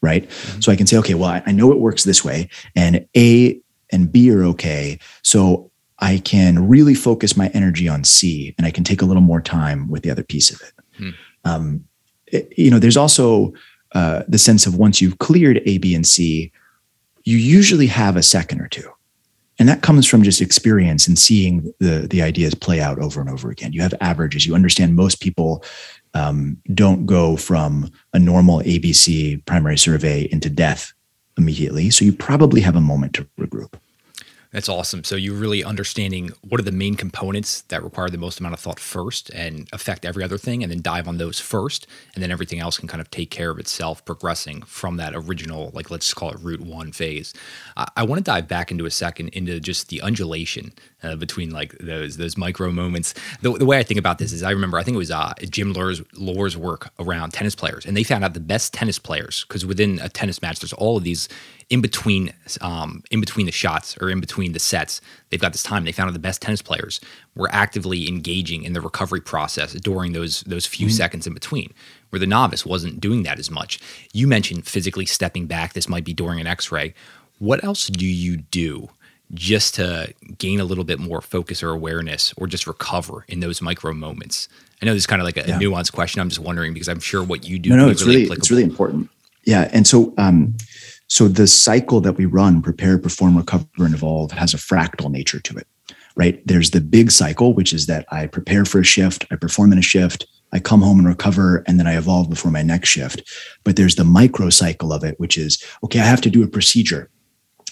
Right. Mm-hmm. So I can say, okay, well, I, I know it works this way, and A and B are okay. So I can really focus my energy on C and I can take a little more time with the other piece of it. Hmm. Um, it you know, there's also uh, the sense of once you've cleared A, B, and C, you usually have a second or two. And that comes from just experience and seeing the, the ideas play out over and over again. You have averages. You understand most people um, don't go from a normal ABC primary survey into death immediately. So you probably have a moment to regroup. That's awesome. So you're really understanding what are the main components that require the most amount of thought first and affect every other thing, and then dive on those first, and then everything else can kind of take care of itself, progressing from that original, like let's call it route one phase. I, I want to dive back into a second into just the undulation uh, between like those those micro moments. The, the, way I think about this is, I remember I think it was uh, Jim Loehr's, Loehr's work around tennis players, and they found out the best tennis players because within a tennis match, there's all of these in between um, in between the shots or in between the sets. They've got this time. They found out the best tennis players were actively engaging in the recovery process during those those few mm-hmm. seconds in between, where the novice wasn't doing that as much. You mentioned physically stepping back. This might be during an X-ray. What else do you do? Just to gain a little bit more focus or awareness or just recover in those micro moments? I know this is kind of like a, yeah. nuanced question. I'm just wondering because I'm sure what you do. No, no, it's really, really it's really important. Yeah, and so um, so the cycle that we run, prepare, perform, recover, and evolve, has a fractal nature to it, right? There's the big cycle, which is that I prepare for a shift, I perform in a shift, I come home and recover, and then I evolve before my next shift. But there's the micro cycle of it, which is okay, I have to do a procedure.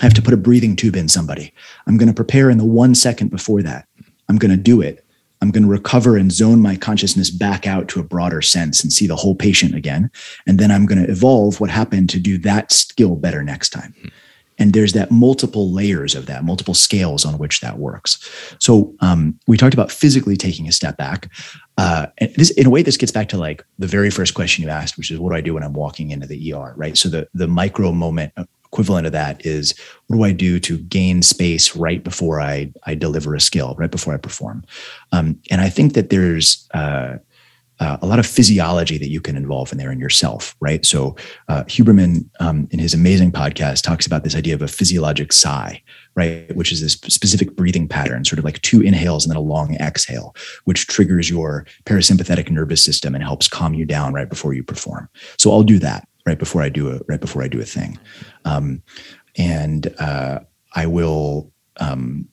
I have to put a breathing tube in somebody. I'm going to prepare in the one second before that. I'm going to do it. I'm going to recover and zone my consciousness back out to a broader sense and see the whole patient again. And then I'm going to evolve what happened to do that skill better next time. And there's that multiple layers of that, multiple scales on which that works. So um, we talked about physically taking a step back. Uh, and this, in a way, this gets back to like the very first question you asked, which is, what do I do when I'm walking into the ER? Right. So the the micro moment equivalent of that is what do I do to gain space right before I I deliver a skill, right before I perform? Um, and I think that there's uh, uh, a lot of physiology that you can involve in there in yourself, right? So uh, Huberman, um, in his amazing podcast, talks about this idea of a physiologic sigh, right? Which is this specific breathing pattern, sort of like two inhales and then a long exhale, which triggers your parasympathetic nervous system and helps calm you down right before you perform. So I'll do that right before I do it, right before I do a thing. Um, and uh, I will um,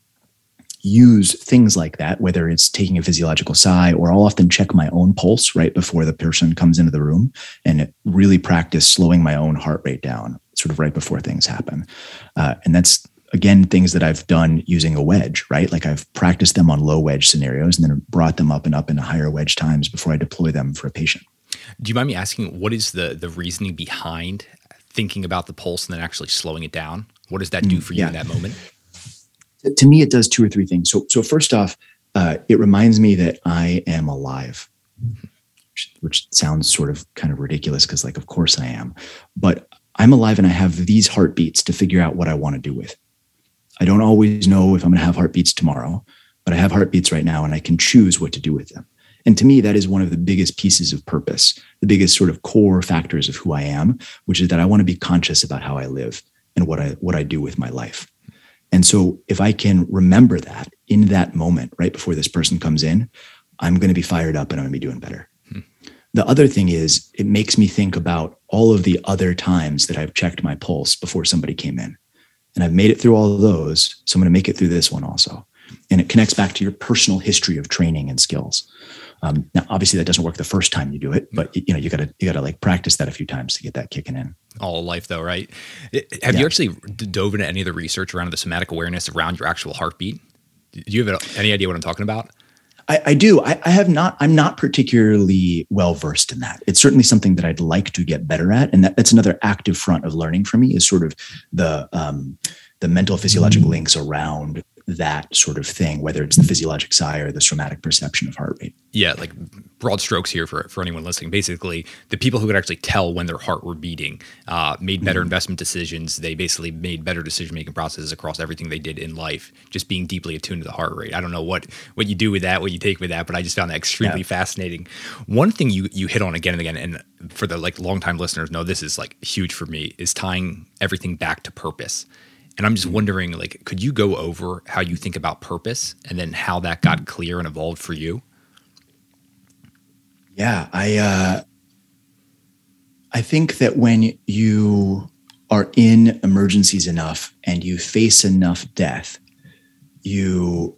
use things like that, whether it's taking a physiological sigh, or I'll often check my own pulse right before the person comes into the room and really practice slowing my own heart rate down, sort of right before things happen. Uh, and that's again things that I've done using a wedge, right? Like I've practiced them on low wedge scenarios and then brought them up and up into higher wedge times before I deploy them for a patient. Do you mind me asking what is the the reasoning behind thinking about the pulse and then actually slowing it down? What does that do mm, for you yeah. in that moment? To me, it does two or three things. So, so first off, uh, it reminds me that I am alive, which, which sounds sort of kind of ridiculous because, like, of course I am, but I'm alive and I have these heartbeats to figure out what I want to do with. I don't always know if I'm going to have heartbeats tomorrow, but I have heartbeats right now and I can choose what to do with them. And to me, that is one of the biggest pieces of purpose, the biggest sort of core factors of who I am, which is that I want to be conscious about how I live and what I what I do with my life. And so if I can remember that in that moment, right before this person comes in, I'm going to be fired up and I'm going to be doing better. Hmm. The other thing is it makes me think about all of the other times that I've checked my pulse before somebody came in. And I've made it through all of those. So I'm going to make it through this one also. And it connects back to your personal history of training and skills. Um, now, obviously, that doesn't work the first time you do it, but you know you gotta you gotta like practice that a few times to get that kicking in. All life, though, right? Have yeah. you actually dove into any of the research around the somatic awareness around your actual heartbeat? Do you have any idea what I'm talking about? I, I do. I, I, have not. I'm not particularly well versed in that. It's certainly something that I'd like to get better at, and that, that's another active front of learning for me. Is sort of the um, the mental physiological mm-hmm. links around that sort of thing, whether it's the physiologic sigh or the somatic perception of heart rate. Yeah, like broad strokes here for, for anyone listening. Basically, the people who could actually tell when their heart were beating uh, made better mm-hmm. investment decisions. They basically made better decision making processes across everything they did in life, just being deeply attuned to the heart rate. I don't know what what you do with that, what you take with that, but I just found that extremely yeah. fascinating. One thing you you hit on again and again, and for the like longtime listeners know this is like huge for me, is tying everything back to purpose. And I'm just wondering, like, could you go over how you think about purpose and then how that got clear and evolved for you? Yeah, I uh, I think that when you are in emergencies enough and you face enough death, you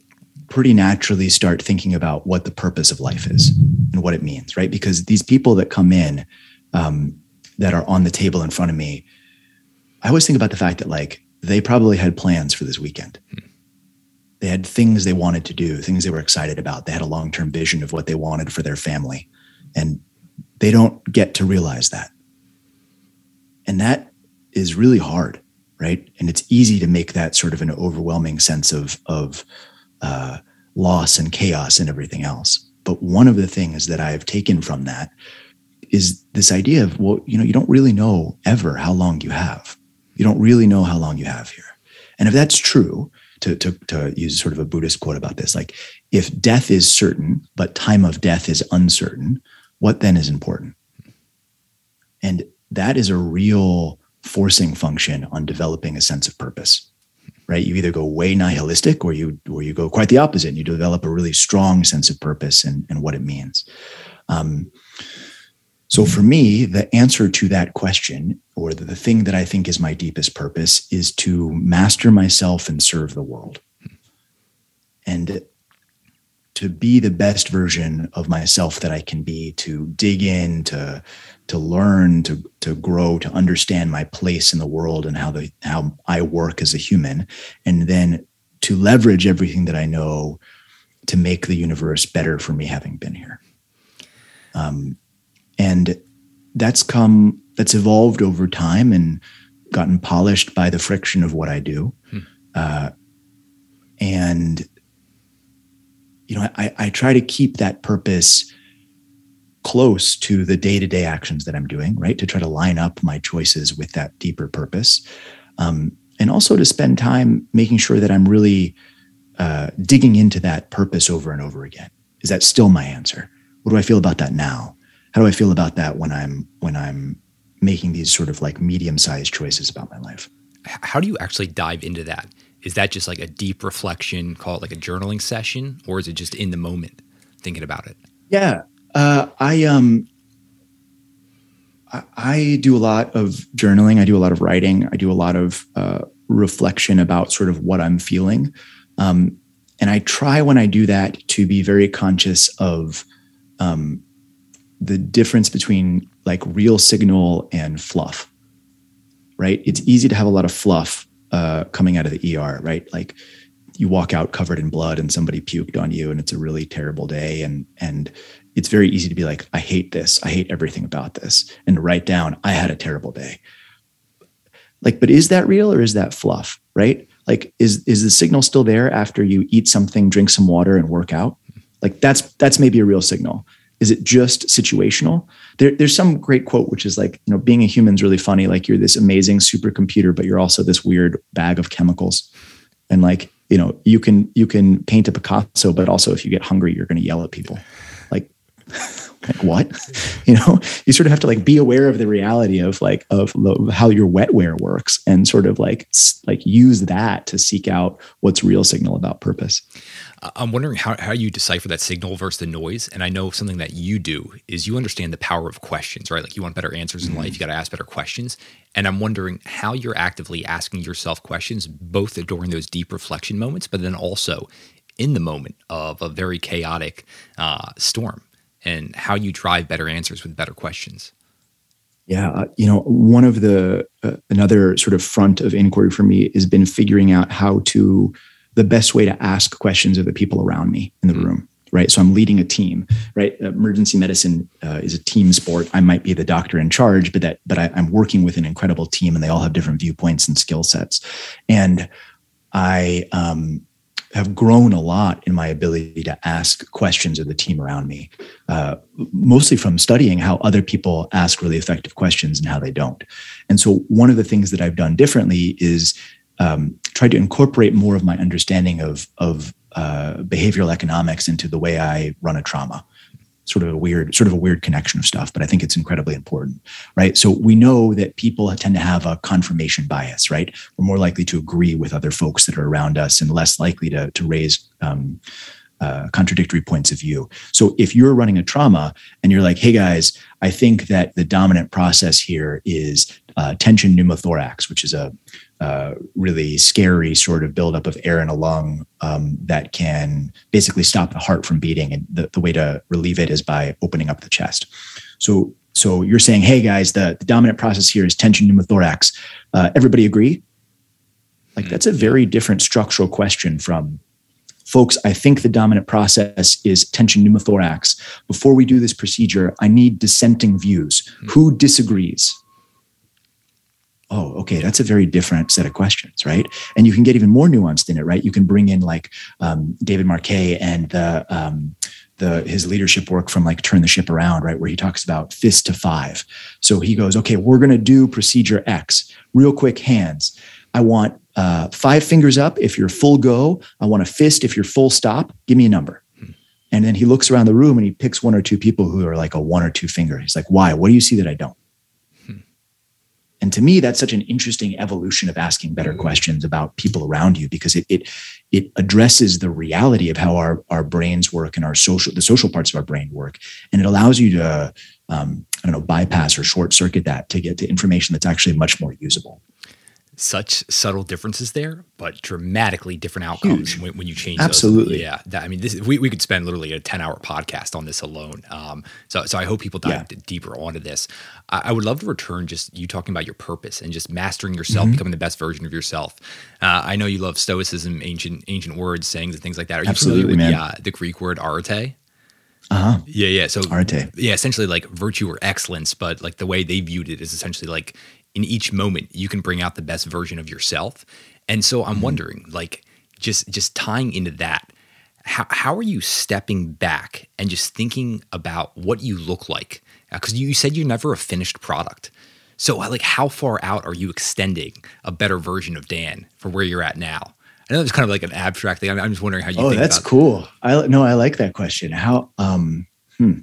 pretty naturally start thinking about what the purpose of life is and what it means, right? Because these people that come in um, that are on the table in front of me, I always think about the fact that like they probably had plans for this weekend. They had things they wanted to do, things they were excited about. They had a long term vision of what they wanted for their family. And they don't get to realize that. And that is really hard, right? And it's easy to make that sort of an overwhelming sense of, of uh, loss and chaos and everything else. But one of the things that I've taken from that is this idea of, well, you know, you don't really know ever how long you have. You don't really know how long you have here. And if that's true, to, to, to use sort of a Buddhist quote about this, like if death is certain, but time of death is uncertain, what then is important? And that is a real forcing function on developing a sense of purpose right you either go way nihilistic or you or you go quite the opposite and you develop a really strong sense of purpose and, and what it means um, so for me the answer to that question or the, thing that i think is my deepest purpose is to master myself and serve the world. And to be the best version of myself that i can be to dig in to to learn to to grow to understand my place in the world and how the how I work as a human and then to leverage everything that I know to make the universe better for me having been here. Um, and that's come that's evolved over time and gotten polished by the friction of what I do hmm. uh, and you know I, I try to keep that purpose close to the day to day actions that I'm doing, right? To try to line up my choices with that deeper purpose. Um, and also to spend time making sure that I'm really uh, digging into that purpose over and over again. Is that still my answer? What do I feel about that now? How do I feel about that when I'm when I'm making these sort of like medium sized choices about my life? How do you actually dive into that? Is that just like a deep reflection, call it like a journaling session, or is it just in the moment thinking about it? Yeah, uh, I um, I, I, do a lot of journaling. I do a lot of writing. I do a lot of uh, reflection about sort of what I'm feeling, um, and I try when I do that to be very conscious of um, the difference between like real signal and fluff. Right? It's easy to have a lot of fluff uh, coming out of the ER. Right? Like you walk out covered in blood and somebody puked on you and it's a really terrible day and and it's very easy to be like, I hate this. I hate everything about this. And to write down, I had a terrible day. Like, but is that real or is that fluff? Right? Like, is is the signal still there after you eat something, drink some water, and work out? Like that's that's maybe a real signal. Is it just situational? There, there's some great quote which is like, you know, being a human is really funny. Like you're this amazing supercomputer, but you're also this weird bag of chemicals. And like, you know, you can you can paint a Picasso, but also if you get hungry, you're going to yell at people Like, <laughs> like what <laughs> you know you sort of have to like be aware of the reality of like of how your wetware works and sort of like like use that to seek out what's real signal about purpose i'm wondering how, how you decipher that signal versus the noise and i know something that you do is you understand the power of questions right like you want better answers in mm-hmm. life you got to ask better questions and i'm wondering how you're actively asking yourself questions both during those deep reflection moments but then also in the moment of a very chaotic uh, storm and how you drive better answers with better questions. Yeah, uh, you know, one of the uh, another sort of front of inquiry for me has been figuring out how to the best way to ask questions of the people around me in the mm-hmm. room. Right, so I'm leading a team. Right, emergency medicine uh, is a team sport. I might be the doctor in charge, but that but I, I'm working with an incredible team, and they all have different viewpoints and skill sets. And I um, have grown a lot in my ability to ask questions of the team around me, uh, mostly from studying how other people ask really effective questions and how they don't. And so, one of the things that I've done differently is um, try to incorporate more of my understanding of of uh, behavioral economics into the way I run a trauma. Sort of a weird sort of a weird connection of stuff but i think it's incredibly important right? So we know that people tend to have a confirmation bias right? We're more likely to agree with other folks that are around us and less likely to, to raise um, uh, contradictory points of view. So if you're running a trauma and you're like, hey guys, I think that the dominant process here is uh, tension pneumothorax, which is a uh, really scary sort of buildup of air in a lung um, that can basically stop the heart from beating. And the, the way to relieve it is by opening up the chest. So, so you're saying, hey guys, the, the dominant process here is tension pneumothorax. Uh, everybody agree? Like that's a very different structural question from folks, I think the dominant process is tension pneumothorax. Before we do this procedure, I need dissenting views. Mm-hmm. Who disagrees? Oh, okay, that's a very different set of questions, right? And you can get even more nuanced in it, right? You can bring in like um, David Marquet and the um, the his leadership work from like Turn the Ship Around, right, where he talks about fist to five. So he goes, okay, we're going to do procedure X, real quick hands. I want uh, five fingers up if you're full go. I want a fist if you're full stop. Give me a number. And then he looks around the room and he picks one or two people who are like a one or two finger. He's like, why? What do you see that I don't? And to me that's such an interesting evolution of asking better mm-hmm. questions about people around you because it it it addresses the reality of how our our brains work and our social the social parts of our brain work and it allows you to um, i don't know bypass or short circuit that to get to information that's actually much more usable such subtle differences there, but dramatically different outcomes when, when, you change. Absolutely, those. yeah. That, I mean, this we, we could spend literally a ten hour podcast on this alone. Um, so so I hope people dive yeah. deeper onto this. I, I, would love to return just you talking about your purpose and just mastering yourself, mm-hmm. becoming the best version of yourself. Uh, I know you love Stoicism, ancient ancient words, sayings, and things like that. Are you Absolutely, familiar with man. The, uh, the Greek word arete? Uh-huh. Yeah, yeah. So arete. Yeah, essentially like virtue or excellence, but like the way they viewed it is essentially like in each moment you can bring out the best version of yourself. And so I'm mm-hmm. wondering, like, just just tying into that, how how are you stepping back and just thinking about what you look like? Because uh, you said you're never a finished product. So like, how far out are you extending a better version of Dan for where you're at now? I know it's kind of like an abstract thing. I'm, I'm just wondering how you. Oh, that's cool. I no, I like that question. How? Um, hmm.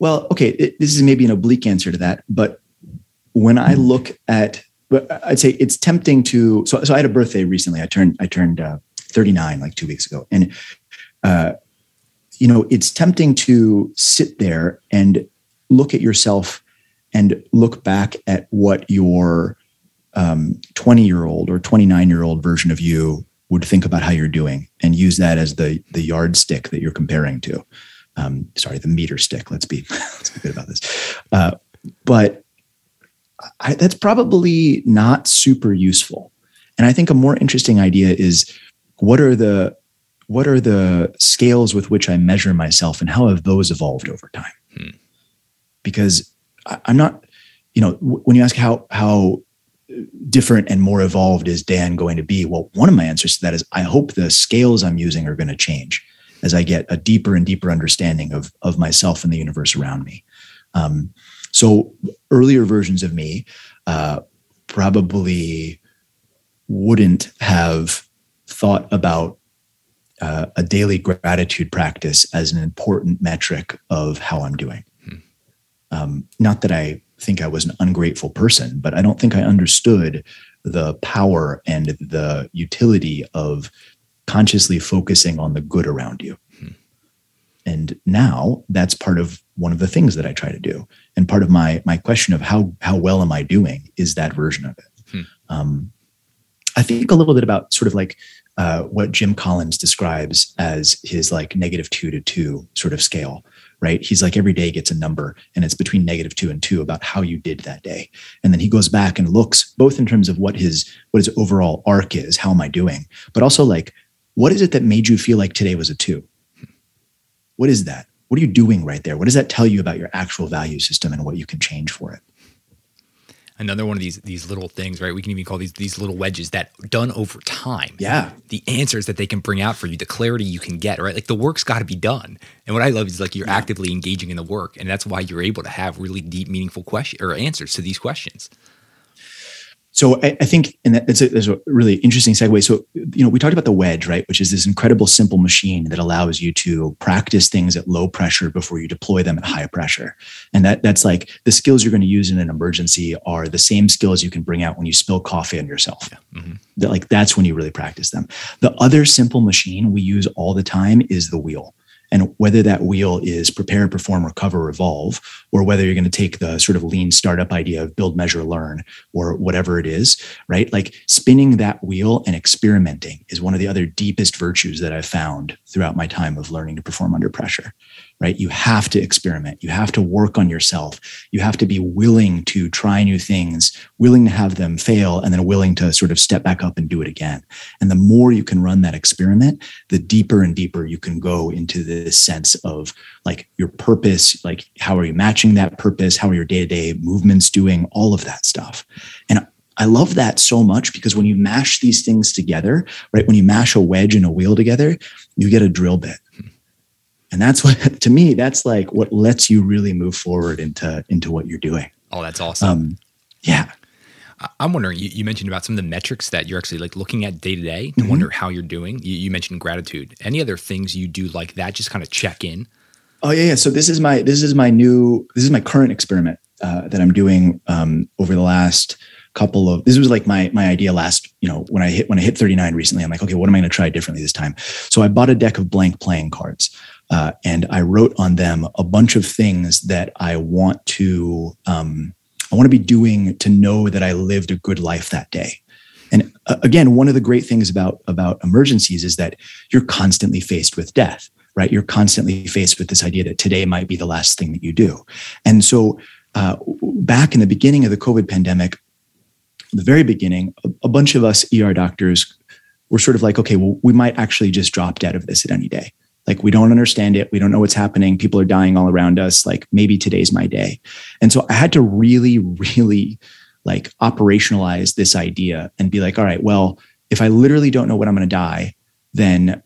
Well, okay, it, this is maybe an oblique answer to that, but when I hmm. look at, I'd say it's tempting to. So, so I had a birthday recently. I turned I turned uh, 39 like two weeks ago, and uh, you know it's tempting to sit there and look at yourself and look back at what your 20 um, year old or 29 year old version of you would think about how you're doing and use that as the the yardstick that you're comparing to um, sorry, the meter stick. Let's be <laughs> let's be good about this. Uh, but I, that's probably not super useful. And I think a more interesting idea is what are the what are the scales with which I measure myself, and how have those evolved over time? Hmm. Because I, I'm not, you know, when you ask how how different and more evolved is Dan going to be? Well, one of my answers to that is I hope the scales I'm using are going to change as I get a deeper and deeper understanding of, of myself and the universe around me. Um, so earlier versions of me uh, probably wouldn't have thought about uh, a daily gratitude practice as an important metric of how I'm doing. Hmm. Um, not that I think I was an ungrateful person, but I don't think I understood the power and the utility of consciously focusing on the good around you. Hmm. And now that's part of one of the things that I try to do. And part of my my question of how how well am I doing is that version of it. Hmm. Um, I think a little bit about sort of like uh, what Jim Collins describes as his like negative two to two sort of scale, right? He's like every day gets a number and it's between negative two and two about how you did that day. And then he goes back and looks both in terms of what his what his overall arc is, how am I doing, but also like what is it that made you feel like today was a two? What is that? What are you doing right there? What does that tell you about your actual value system and what you can change for it? Another one of these these little things, right? We can even call these these little wedges that done over time. Yeah. The answers that they can bring out for you, the clarity you can get, right? Like the work's got to be done. And what I love is like you're yeah. actively engaging in the work, and that's why you're able to have really deep, meaningful questions or answers to these questions so I, I, think, and that's a, that's a really interesting segue. So, you know, we talked about the wedge, right? Which is this incredible simple machine that allows you to practice things at low pressure before you deploy them at high pressure. And that that's like the skills you're going to use in an emergency are the same skills you can bring out when you spill coffee on yourself. Yeah. Mm-hmm. That like that's when you really practice them. The other simple machine we use all the time is the wheel and whether that wheel is prepare, perform, recover, evolve, or whether you're going to take the sort of lean startup idea of build, measure, learn, or whatever it is, right? Like spinning that wheel and experimenting is one of the other deepest virtues that I've found throughout my time of learning to perform under pressure. Right? You have to experiment. You have to work on yourself. You have to be willing to try new things, willing to have them fail, and then willing to sort of step back up and do it again. And the more you can run that experiment, the deeper and deeper you can go into this sense of like your purpose, like how are you matching that purpose? How are your day to day movements doing? All of that stuff. And I love that so much because when you mash these things together, right? When you mash a wedge and a wheel together, you get a drill bit and that's what <laughs> to me that's like what lets you really move forward into into what you're doing. Oh that's awesome. Um, yeah. I'm wondering you, you, mentioned about some of the metrics that you're actually like looking at day to day to mm-hmm. wonder how you're doing. You, you, mentioned gratitude. Any other things you do like that just kind of check in? Oh yeah yeah. So this is my this is my new this is my current experiment uh, that i'm doing um, over the last couple of this was like my my idea last you know when i hit when i hit 39 recently i'm like okay what am i going to try differently this time? So i bought a deck of blank playing cards uh, and I wrote on them a bunch of things that I want to um, I want to be doing to know that I lived a good life that day. And uh, again, one of the great things about about emergencies is that you're constantly faced with death, right? You're constantly faced with this idea that today might be the last thing that you do. And so, uh, back in the beginning of the COVID pandemic, the very beginning, a, a bunch of us ER doctors were sort of like, okay, well, we might actually just drop dead of this at any day like we don't understand it. We don't know what's happening. People are dying all around us. Like maybe today's my day. And so i had to really really like operationalize this idea and be like all right well if i literally don't know when i'm going to die then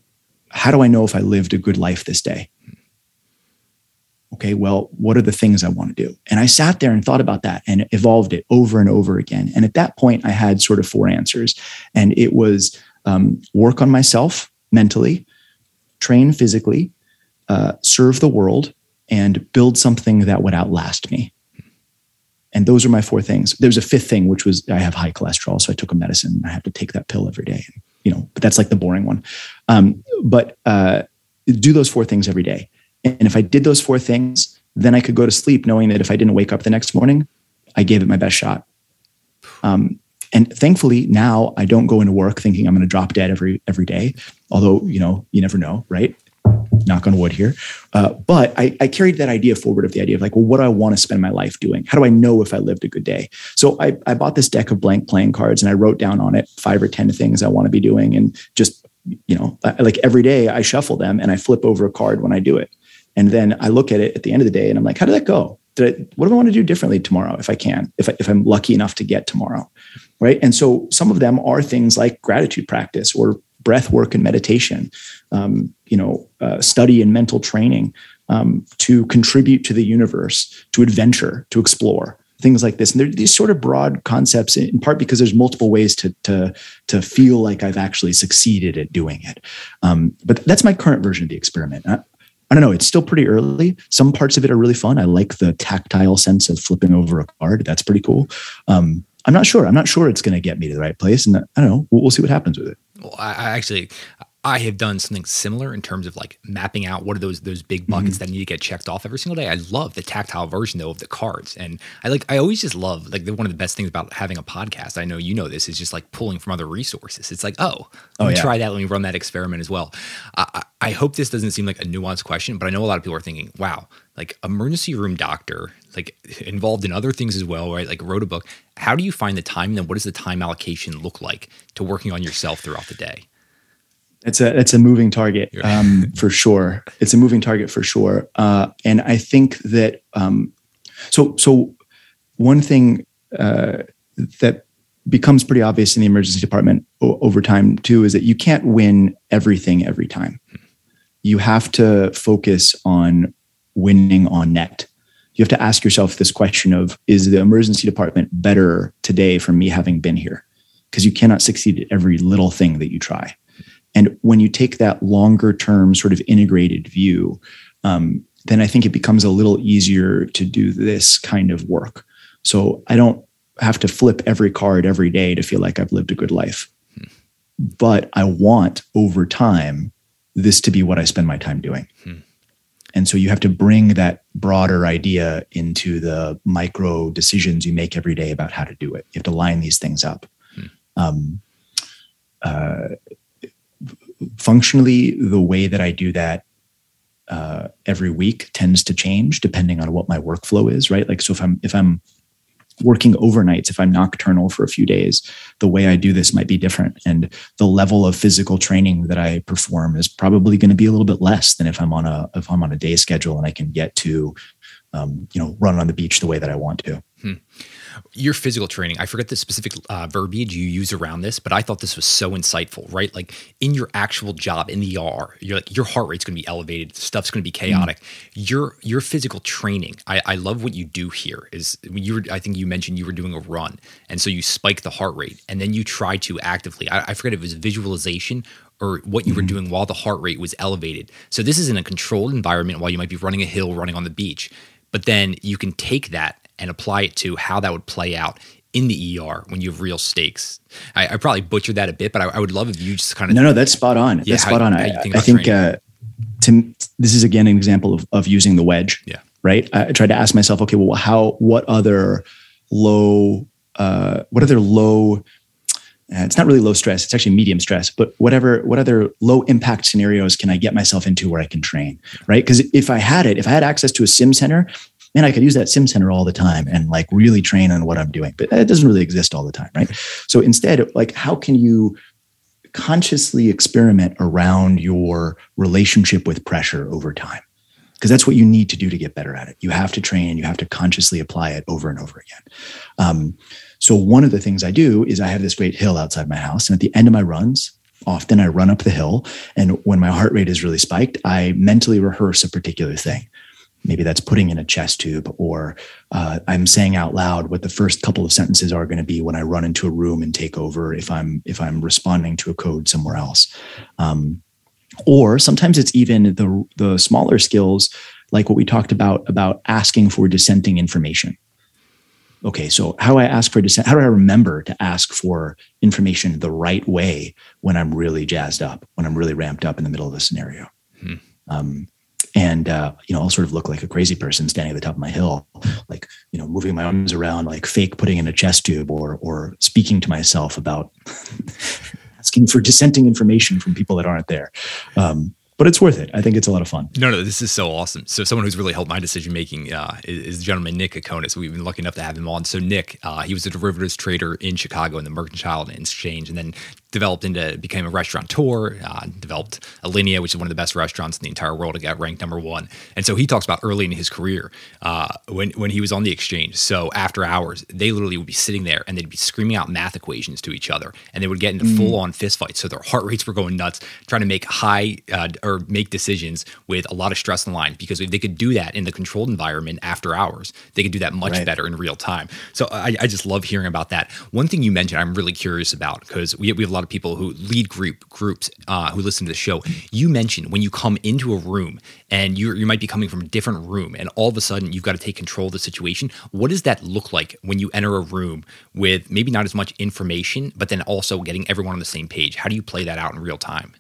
how do i know if i lived a good life this day? Okay well what are the things i want to do? And i sat there and thought about that and evolved it over and over again. And at that point i had sort of four answers. And it was um, work on myself mentally train physically, uh, serve the world, and build something that would outlast me. And those are my four things. There's a fifth thing, which was I have high cholesterol, so I took a medicine. I have to take that pill every day. You know, but that's like the boring one. Um, but uh, do those four things every day. And if I did those four things, then I could go to sleep knowing that if I didn't wake up the next morning, I gave it my best shot. Um, and thankfully now I don't go into work thinking I'm going to drop dead every every day. Although you know you never know, right? Knock on wood here. Uh, but I, I, carried that idea forward of the idea of like, well, what do I want to spend my life doing? How do I know if I lived a good day? So I, I bought this deck of blank playing cards and I wrote down on it five or ten things I want to be doing, and just you know, like every day I shuffle them and I flip over a card when I do it. And then I look at it at the end of the day and I'm like, how did that go? Did I, what do I want to do differently tomorrow if I can, if, I, if I'm lucky enough to get tomorrow? Right. And so some of them are things like gratitude practice or breath work and meditation, um, you know, uh, study and mental training um, to contribute to the universe, to adventure, to explore things like this. And they're these sort of broad concepts in part because there's multiple ways to, to, to feel like I've actually succeeded at doing it. Um, but that's my current version of the experiment. I, I don't know. It's still pretty early. Some parts of it are really fun. I like the tactile sense of flipping over a card. That's pretty cool. Um, I'm not sure. I'm not sure it's going to get me to the right place. And I don't know. We'll, we'll see what happens with it. Well, I, I actually, I have done something similar in terms of like mapping out what are those those big buckets mm-hmm. that need to get checked off every single day. I love the tactile version though of the cards, and I like I always just love like the, one of the best things about having a podcast. I know you know this is just like pulling from other resources. It's like oh, let oh, me yeah. try that. Let me run that experiment as well. I, I hope this doesn't seem like a nuanced question, but I know a lot of people are thinking, wow, like emergency room doctor, like involved in other things as well, right? Like wrote a book. How do you find the time? And then what does the time allocation look like to working on yourself throughout the day? It's a it's a moving target um, <laughs> for sure. It's a moving target for sure. Uh, and I think that um, so so one thing uh, that becomes pretty obvious in the emergency department o- over time too is that you can't win everything every time. You have to focus on winning on net. You have to ask yourself this question of is the emergency department better today from me having been here? Because you cannot succeed at every little thing that you try. And when you take that longer term sort of integrated view, um, then I think it becomes a little easier to do this kind of work. So I don't have to flip every card every day to feel like I've lived a good life. Hmm. But I want over time this to be what I spend my time doing. Hmm. And so you have to bring that broader idea into the micro decisions you make every day about how to do it. You have to line these things up. Hmm. Um, uh, functionally, the way that I do that uh, every week tends to change depending on what my workflow is, right? Like, so if I'm if I'm working overnights, if I'm nocturnal for a few days, the way I do this might be different, and the level of physical training that I perform is probably going to be a little bit less than if I'm on a if I'm on a day schedule and I can get to, um, you know, run on the beach the way that I want to. Hmm your physical training, I forget the specific uh, verbiage you use around this, but I thought this was so insightful, right? Like in your actual job in the ER, you're like your heart rate's going to be elevated, stuff's going to be mm. chaotic. Mm. Your your physical training, I, I love what you do here. Is you were, I think you mentioned you were doing a run, and so you spike the heart rate, and then you try to actively. I, I forget if it was visualization or what you mm-hmm. were doing while the heart rate was elevated. So this is in a controlled environment while you might be running a hill, running on the beach. But then you can take that and apply it to how that would play out in the ER when you have real stakes. I, I probably butchered that a bit, but I, I, would love if you just kind of no, no, that's spot on. Yeah, that's how, spot on. I, think, I think uh, to, this is again an example of, of using the wedge. Yeah. Right. I tried to ask myself, okay, well, how, what other low, uh, what other low, uh, it's not really low stress, it's actually medium stress, but whatever, what other low impact scenarios can I get myself into where I can train? Right. Because if I had it, if I had access to a sim center, man, I could use that sim center all the time and like really train on what I'm doing. But it doesn't really exist all the time, right? So instead, like, how can you consciously experiment around your relationship with pressure over time? Because that's what you need to do to get better at it. You have to train and you have to consciously apply it over and over again. Um, so one of the things I do is I have this great hill outside my house, and at the end of my runs, often I run up the hill, and when my heart rate is really spiked, I mentally rehearse a particular thing maybe that's putting in a chest tube or uh, i'm saying out loud what the first couple of sentences are going to be when i run into a room and take over if i'm if i'm responding to a code somewhere else. Um, or sometimes it's even the the smaller skills like what we talked about about asking for dissenting information. Okay so how do i ask for dissent how do i remember to ask for information the right way when i'm really jazzed up when i'm really ramped up in the middle of a scenario? Hmm. um, and uh, you know i'll sort of look like a crazy person standing at the top of my hill like you know moving my arms around like fake putting in a chest tube or or speaking to myself about <laughs> asking for dissenting information from people that aren't there um, but it's worth it. I think it's a lot of fun. No, no, this is so awesome. So, someone who's really helped my decision making uh, is, is, gentleman Nick Kokonas. We've been lucky enough to have him on. So, Nick, uh, he was a derivatives trader in Chicago in the mercantile exchange, and then developed into became a restaurateur, uh, developed Alinea, which is one of the best restaurants in the entire world. It got ranked number one. And so he talks about early in his career uh, when when he was on the exchange. So after hours, they literally would be sitting there and they'd be screaming out math equations to each other, and they would get into mm. full on fist fights. So their heart rates were going nuts, trying to make high uh, or make decisions with a lot of stress on the line. Because if they could do that in the controlled environment after hours, they could do that much right. better in real time. So I, I just love hearing about that. One thing you mentioned, I'm really curious about because we, we have a lot of people who lead group groups uh, who listen to the show. You mentioned when you come into a room and you you might be coming from a different room, and all of a sudden you've got to take control of the situation. What does that look like when you enter a room with maybe not as much information, but then also getting everyone on the same page? How do you play that out in real time?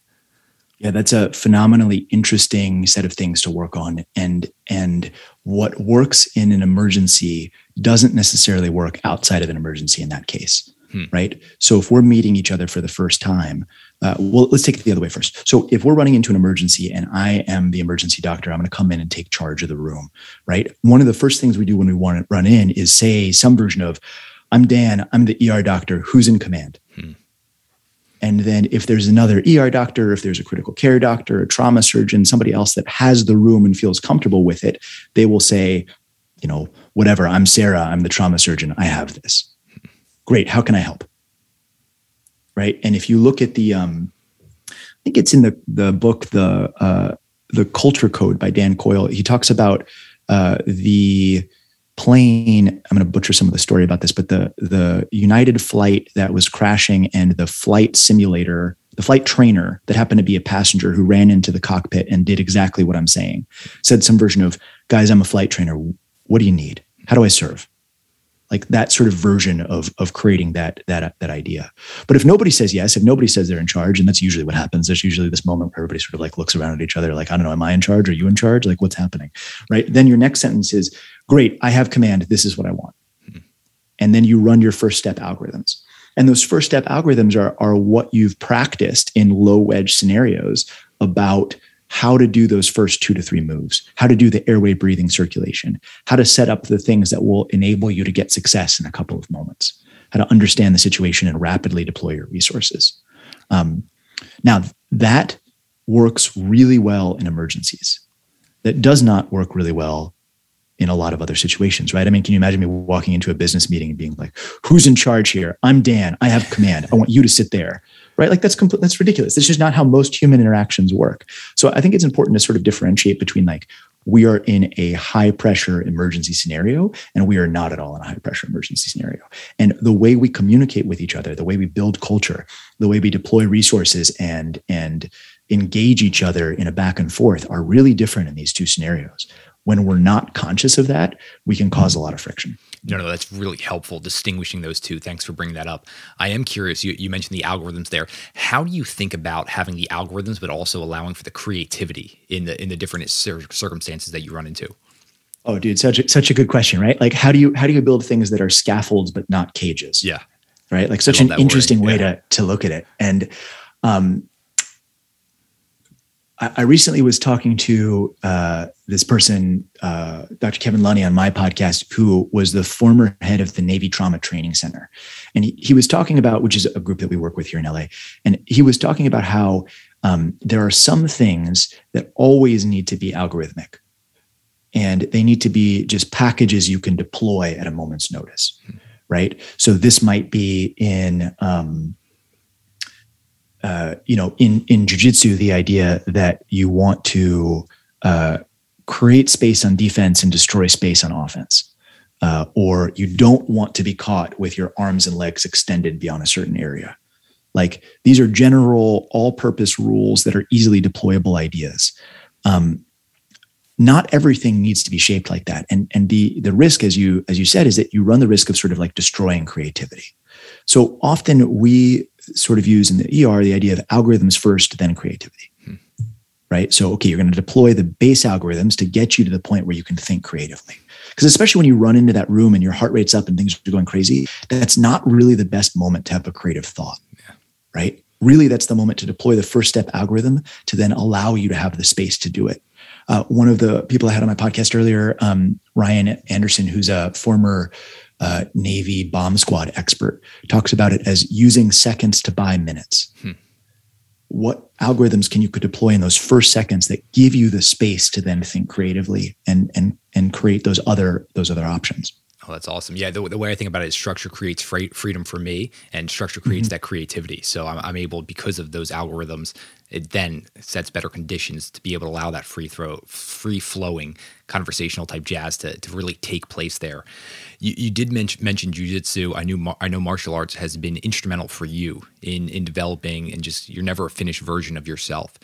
Yeah, that's a phenomenally interesting set of things to work on. And and what works in an emergency doesn't necessarily work outside of an emergency in that case hmm. right? So if we're meeting each other for the first time, uh, well, let's take it the other way first. So if we're running into an emergency and I am the emergency doctor, I'm going to come in and take charge of the room, right? One of the first things we do when we want to run in is say some version of, I'm Dan, I'm the ER doctor, who's in command? Hmm. And then if there's another ER doctor, if there's a critical care doctor, a trauma surgeon, somebody else that has the room and feels comfortable with it, they will say, you know, whatever, I'm Sarah, I'm the trauma surgeon, I have this great how can i help? Right? And if you look at the um i think it's in the the book the uh the culture code by dan coyle he talks about uh the plane i'm going to butcher some of the story about this but the the united flight that was crashing and the flight simulator the flight trainer that happened to be a passenger who ran into the cockpit and did exactly what i'm saying said some version of guys i'm a flight trainer. What do you need? How do i serve like that sort of version of of creating that that that idea. But if nobody says yes, if nobody says they're in charge, and that's usually what happens, there's usually this moment where everybody sort of like looks around at each other, like, I don't know, am I in charge? Are you in charge? Like, what's happening? Right. Then your next sentence is, Great, I have command. This is what I want. Mm-hmm. And then you run your first step algorithms. And those first step algorithms are, are what you've practiced in low wedge scenarios about how to do those first two to three moves, how to do the airway breathing circulation, how to set up the things that will enable you to get success in a couple of moments, how to understand the situation and rapidly deploy your resources. Um, now, that works really well in emergencies. That does not work really well in a lot of other situations, right? I mean, can you imagine me walking into a business meeting and being like, "Who's in charge here? I'm Dan. I have command. I want you to sit there." Right? Like that's complete, that's ridiculous. This is not how most human interactions work. So I think it's important to sort of differentiate between like we are in a high pressure emergency scenario and we are not at all in a high pressure emergency scenario. And the way we communicate with each other, the way we build culture, the way we deploy resources and and engage each other in a back and forth are really different in these two scenarios. When we're not conscious of that, we can cause a lot of friction. No, no, that's really helpful distinguishing those two. Thanks for bringing that up. I am curious. You, you mentioned the algorithms there. How do you think about having the algorithms, but also allowing for the creativity in the in the different circumstances that you run into? Oh, dude, such a, such a good question, right? Like, how do you how do you build things that are scaffolds but not cages? Yeah, right. Like, such an interesting way yeah. to to look at it. And um, I, recently was talking to uh, this person, uh, Dr. Kevin Lunny, on my podcast, who was the former head of the Navy Trauma Training Center. And he, he was talking about, which is a group that we work with here in LA. And he was talking about how um, there are some things that always need to be algorithmic. And they need to be just packages you can deploy at a moment's notice, right? So this might be in, um, uh, you know, in in jujitsu, the idea that you want to uh, create space on defense and destroy space on offense, uh, or you don't want to be caught with your arms and legs extended beyond a certain area. Like these are general, all-purpose rules that are easily deployable ideas. Um, not everything needs to be shaped like that, and and the the risk, as you as you said, is that you run the risk of sort of like destroying creativity. So often we sort of use in the ER the idea of algorithms first, then creativity. Hmm. Right. So, okay, you're going to deploy the base algorithms to get you to the point where you can think creatively. Because especially when you run into that room and your heart rate's up and things are going crazy, that's not really the best moment to have a creative thought. Yeah. Right. Really, that's the moment to deploy the first step algorithm to then allow you to have the space to do it. Uh, one of the people I had on my podcast earlier, um, Ryan Anderson, who's a former uh, Navy bomb squad expert, talks about it as using seconds to buy minutes. Hmm. What algorithms can you could deploy in those first seconds that give you the space to then think creatively and and and create those other those other options? Oh, that's awesome. Yeah, the, the, way I think about it is structure creates freedom for me, and structure creates mm-hmm. that creativity. So I'm, I'm, able, because of those algorithms, it then sets better conditions to be able to allow that free throw, free flowing conversational type jazz to, to really take place there. You, you did mention mention jujitsu. I knew I know martial arts has been instrumental for you in in developing and just you're never a finished version of yourself.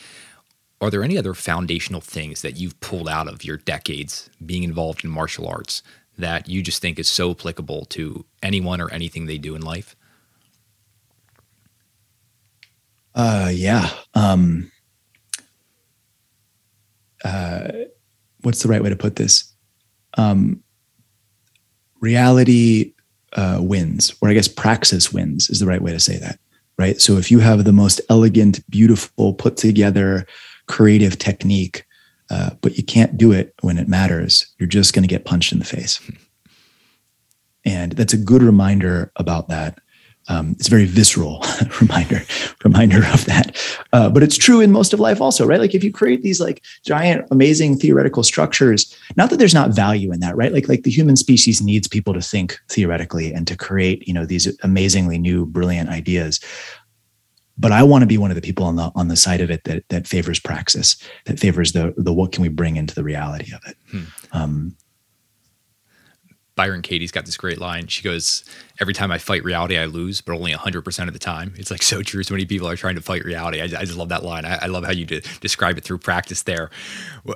Are there any other foundational things that you've pulled out of your decades being involved in martial arts that you just think is so applicable to anyone or anything they do in life? Uh, yeah. Um, uh, what's the right way to put this? Um, reality uh, wins, or I guess praxis wins is the right way to say that, right? So if you have the most elegant, beautiful, put together, creative technique, uh, but you can't do it when it matters, you're just going to get punched in the face. And that's a good reminder about that. Um, it's a very visceral <laughs> reminder reminder of that uh, but it's true in most of life also right like if you create these like giant amazing theoretical structures not that there's not value in that right like like the human species needs people to think theoretically and to create you know these amazingly new brilliant ideas but I want to be one of the people on the on the side of it that that favors praxis, that favors the the what can we bring into the reality of it. Hmm. Um, Byron Katie's got this great line. She goes, Every time I fight reality, I lose, but only 100% of the time. It's like so true. So many people are trying to fight reality. I, I just love that line. I, I love how you de- describe it through practice there.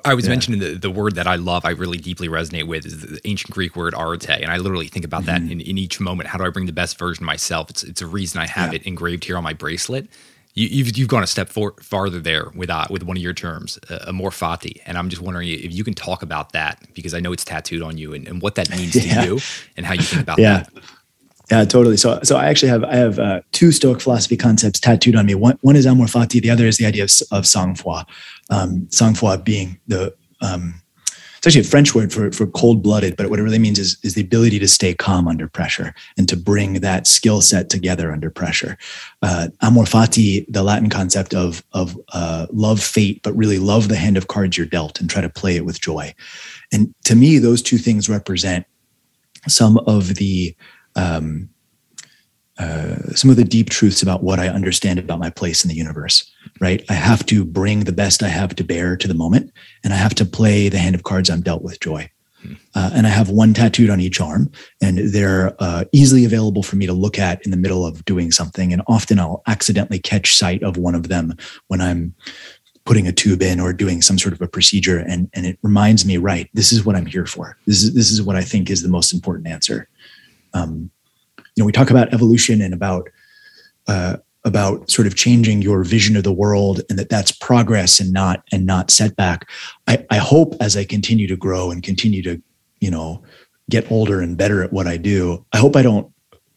I was yeah. mentioning the, the word that I love, I really deeply resonate with is the ancient Greek word arete. And I literally think about mm-hmm. that in, in each moment. How do I bring the best version of myself? It's, it's a reason I have yeah. it engraved here on my bracelet you, have you've, you've gone a step for, farther there with uh, with one of your terms, uh, amor fati, and I'm just wondering if you can talk about that because I know it's tattooed on you and, and what that means <laughs> yeah. to you and how you think about yeah. that. Yeah, totally. So, so I actually have I have uh, two Stoic philosophy concepts tattooed on me. One, one is amor fati. The other is the idea of, of sang froid. Um, sang froid being the um, it's actually a French word for for cold blooded, but what it really means is is the ability to stay calm under pressure and to bring that skill set together under pressure. Uh, amor fati, the Latin concept of of uh, love fate, but really love the hand of cards you're dealt and try to play it with joy. And to me, those two things represent some of the um, uh, some of the deep truths about what I understand about my place in the universe, right? I have to bring the best I have to bear to the moment, and I have to play the hand of cards I'm dealt with joy. Uh, and I have one tattooed on each arm, and they're uh, easily available for me to look at in the middle of doing something. And often I'll accidentally catch sight of one of them when I'm putting a tube in or doing some sort of a procedure, and and it reminds me, right, this is what I'm here for. This is this is what I think is the most important answer um, you know we talk about evolution and about uh, about sort of changing your vision of the world and that that's progress and not and not setback I, I hope as i continue to grow and continue to you know get older and better at what i do i hope i don't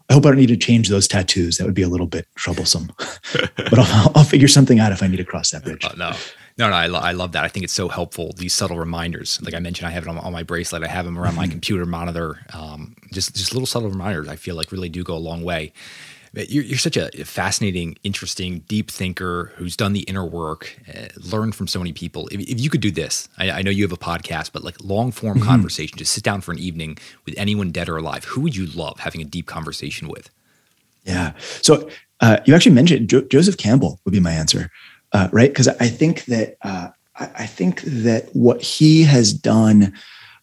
I hope I don't need to change those tattoos. That would be a little bit troublesome, <laughs> but I'll, I'll, figure something out if I need to cross that bridge. Uh, <laughs> no, no, no, I, lo- I love that. I think it's so helpful. These subtle reminders, like I mentioned, I have it on, on my bracelet. I have them around my mm-hmm. computer monitor. Um, just just little subtle reminders. I feel like really do go a long way. You're, you're such a fascinating, interesting, deep thinker who's done the inner work, uh, learned from so many people. If, if you could do this, I, I, know you have a podcast, but like long form mm-hmm. conversation, just sit down for an evening with anyone dead or alive. Who would you love having a deep conversation with? Yeah. So uh, you actually mentioned jo- Joseph Campbell would be my answer uh, right? Because I think that uh, I think that what he has done,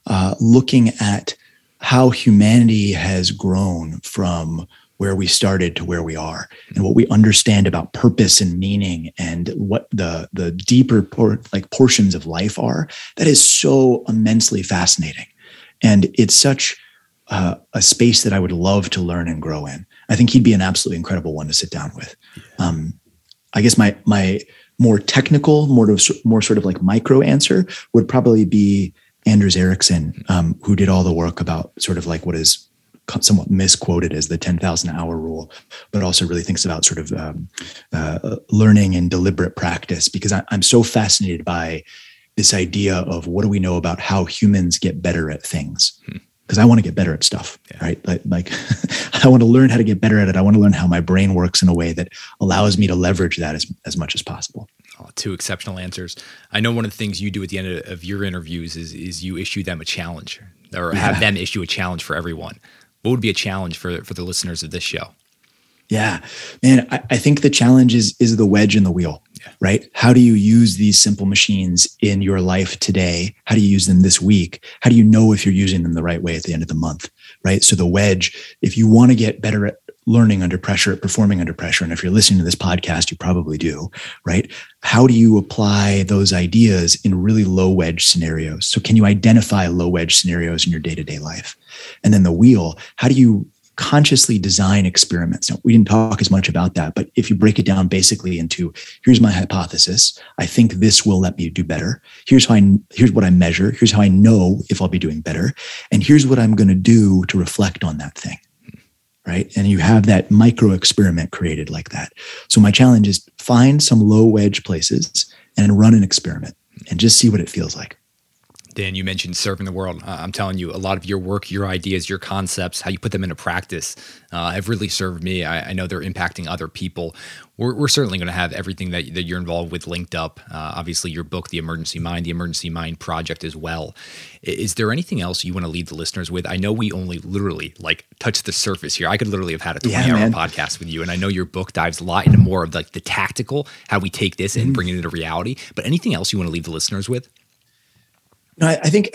uh, looking at how humanity has grown from where we started to where we are, and what we understand about purpose and meaning, and what the the deeper por- like portions of life are, that is so immensely fascinating, and it's such uh, a space that I would love to learn and grow in. I think he'd be an absolutely incredible one to sit down with. Um, I guess my my more technical, more of, more sort of like micro answer would probably be Anders Ericsson, um, who did all the work about sort of like what is somewhat misquoted as the 10,000 hour rule, but also really thinks about sort of um, uh, learning and deliberate practice because I, I'm so fascinated by this idea of what do we know about how humans get better at things. Hmm because I want to get better at stuff, yeah. right? Like, like <laughs> I want to learn how to get better at it. I want to learn how my brain works in a way that allows me to leverage that as, as much as possible. Oh, two exceptional answers. I know one of the things you do at the end of your interviews is, is you issue them a challenge or yeah. have them issue a challenge for everyone. What would be a challenge for, for the listeners of this show? Yeah, man, I, I think the challenge is, is the wedge in the wheel. Right? How do you use these simple machines in your life today? How do you use them this week? How do you know if you're using them the right way at the end of the month, right? So the wedge, if you want to get better at learning under pressure, at performing under pressure, and if you're listening to this podcast, you probably do, right? How do you apply those ideas in really low wedge scenarios? So can you identify low wedge scenarios in your day to day life? And then the wheel, how do you consciously design experiments. Now, we didn't talk as much about that, but if you break it down basically into here's my hypothesis, I think this will let me do better. Here's how I here's what I measure. Here's how I know if I'll be doing better, and here's what I'm going to do to reflect on that thing. Right. And you have that micro experiment created like that. So, my challenge is find some low wedge places and run an experiment and just see what it feels like. Dan, you mentioned serving the world. Uh, I'm telling you, a lot of your work, your ideas, your concepts, how you put them into practice, uh, have really served me. I, I, know they're impacting other people. We're, we're certainly going to have everything that, that you're involved with linked up. Uh, obviously, your book, The Emergency Mind, the Emergency Mind Project as well. Is there anything else you want to leave the listeners with? I know we only literally like touch the surface here. I could literally have had a 20 yeah, hour man. podcast with you, and I know your book dives a lot into more of like the tactical, how we take this and mm-hmm. bring it into reality. But anything else you want to leave the listeners with? No, I, I think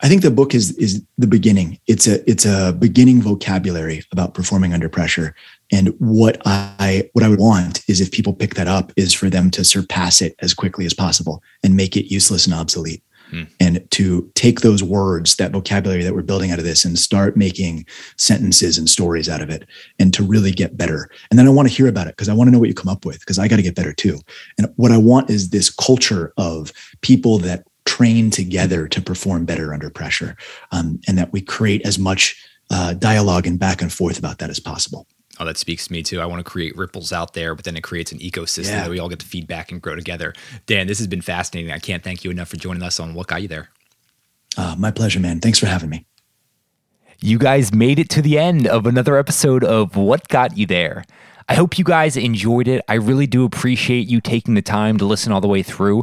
I think the book is is the beginning. It's a it's a beginning vocabulary about performing under pressure. And what I what I would want is if people pick that up is for them to surpass it as quickly as possible and make it useless and obsolete. Hmm. And to take those words, that vocabulary that we're building out of this, and start making sentences and stories out of it, and to really get better. And then I want to hear about it because I want to know what you come up with because I got to get better too. And what I want is this culture of people that train together to perform better under pressure um, and that we create as much uh, dialogue and back and forth about that as possible. Oh, that speaks to me too. I want to create ripples out there, but then it creates an ecosystem yeah. that we all get to feedback and grow together. Dan, this has been fascinating. I can't thank you enough for joining us on What Got You There. Uh, my pleasure, man. Thanks for having me. You guys made it to the end of another episode of What Got You There. I hope you guys enjoyed it. I really do appreciate you taking the time to listen all the way through.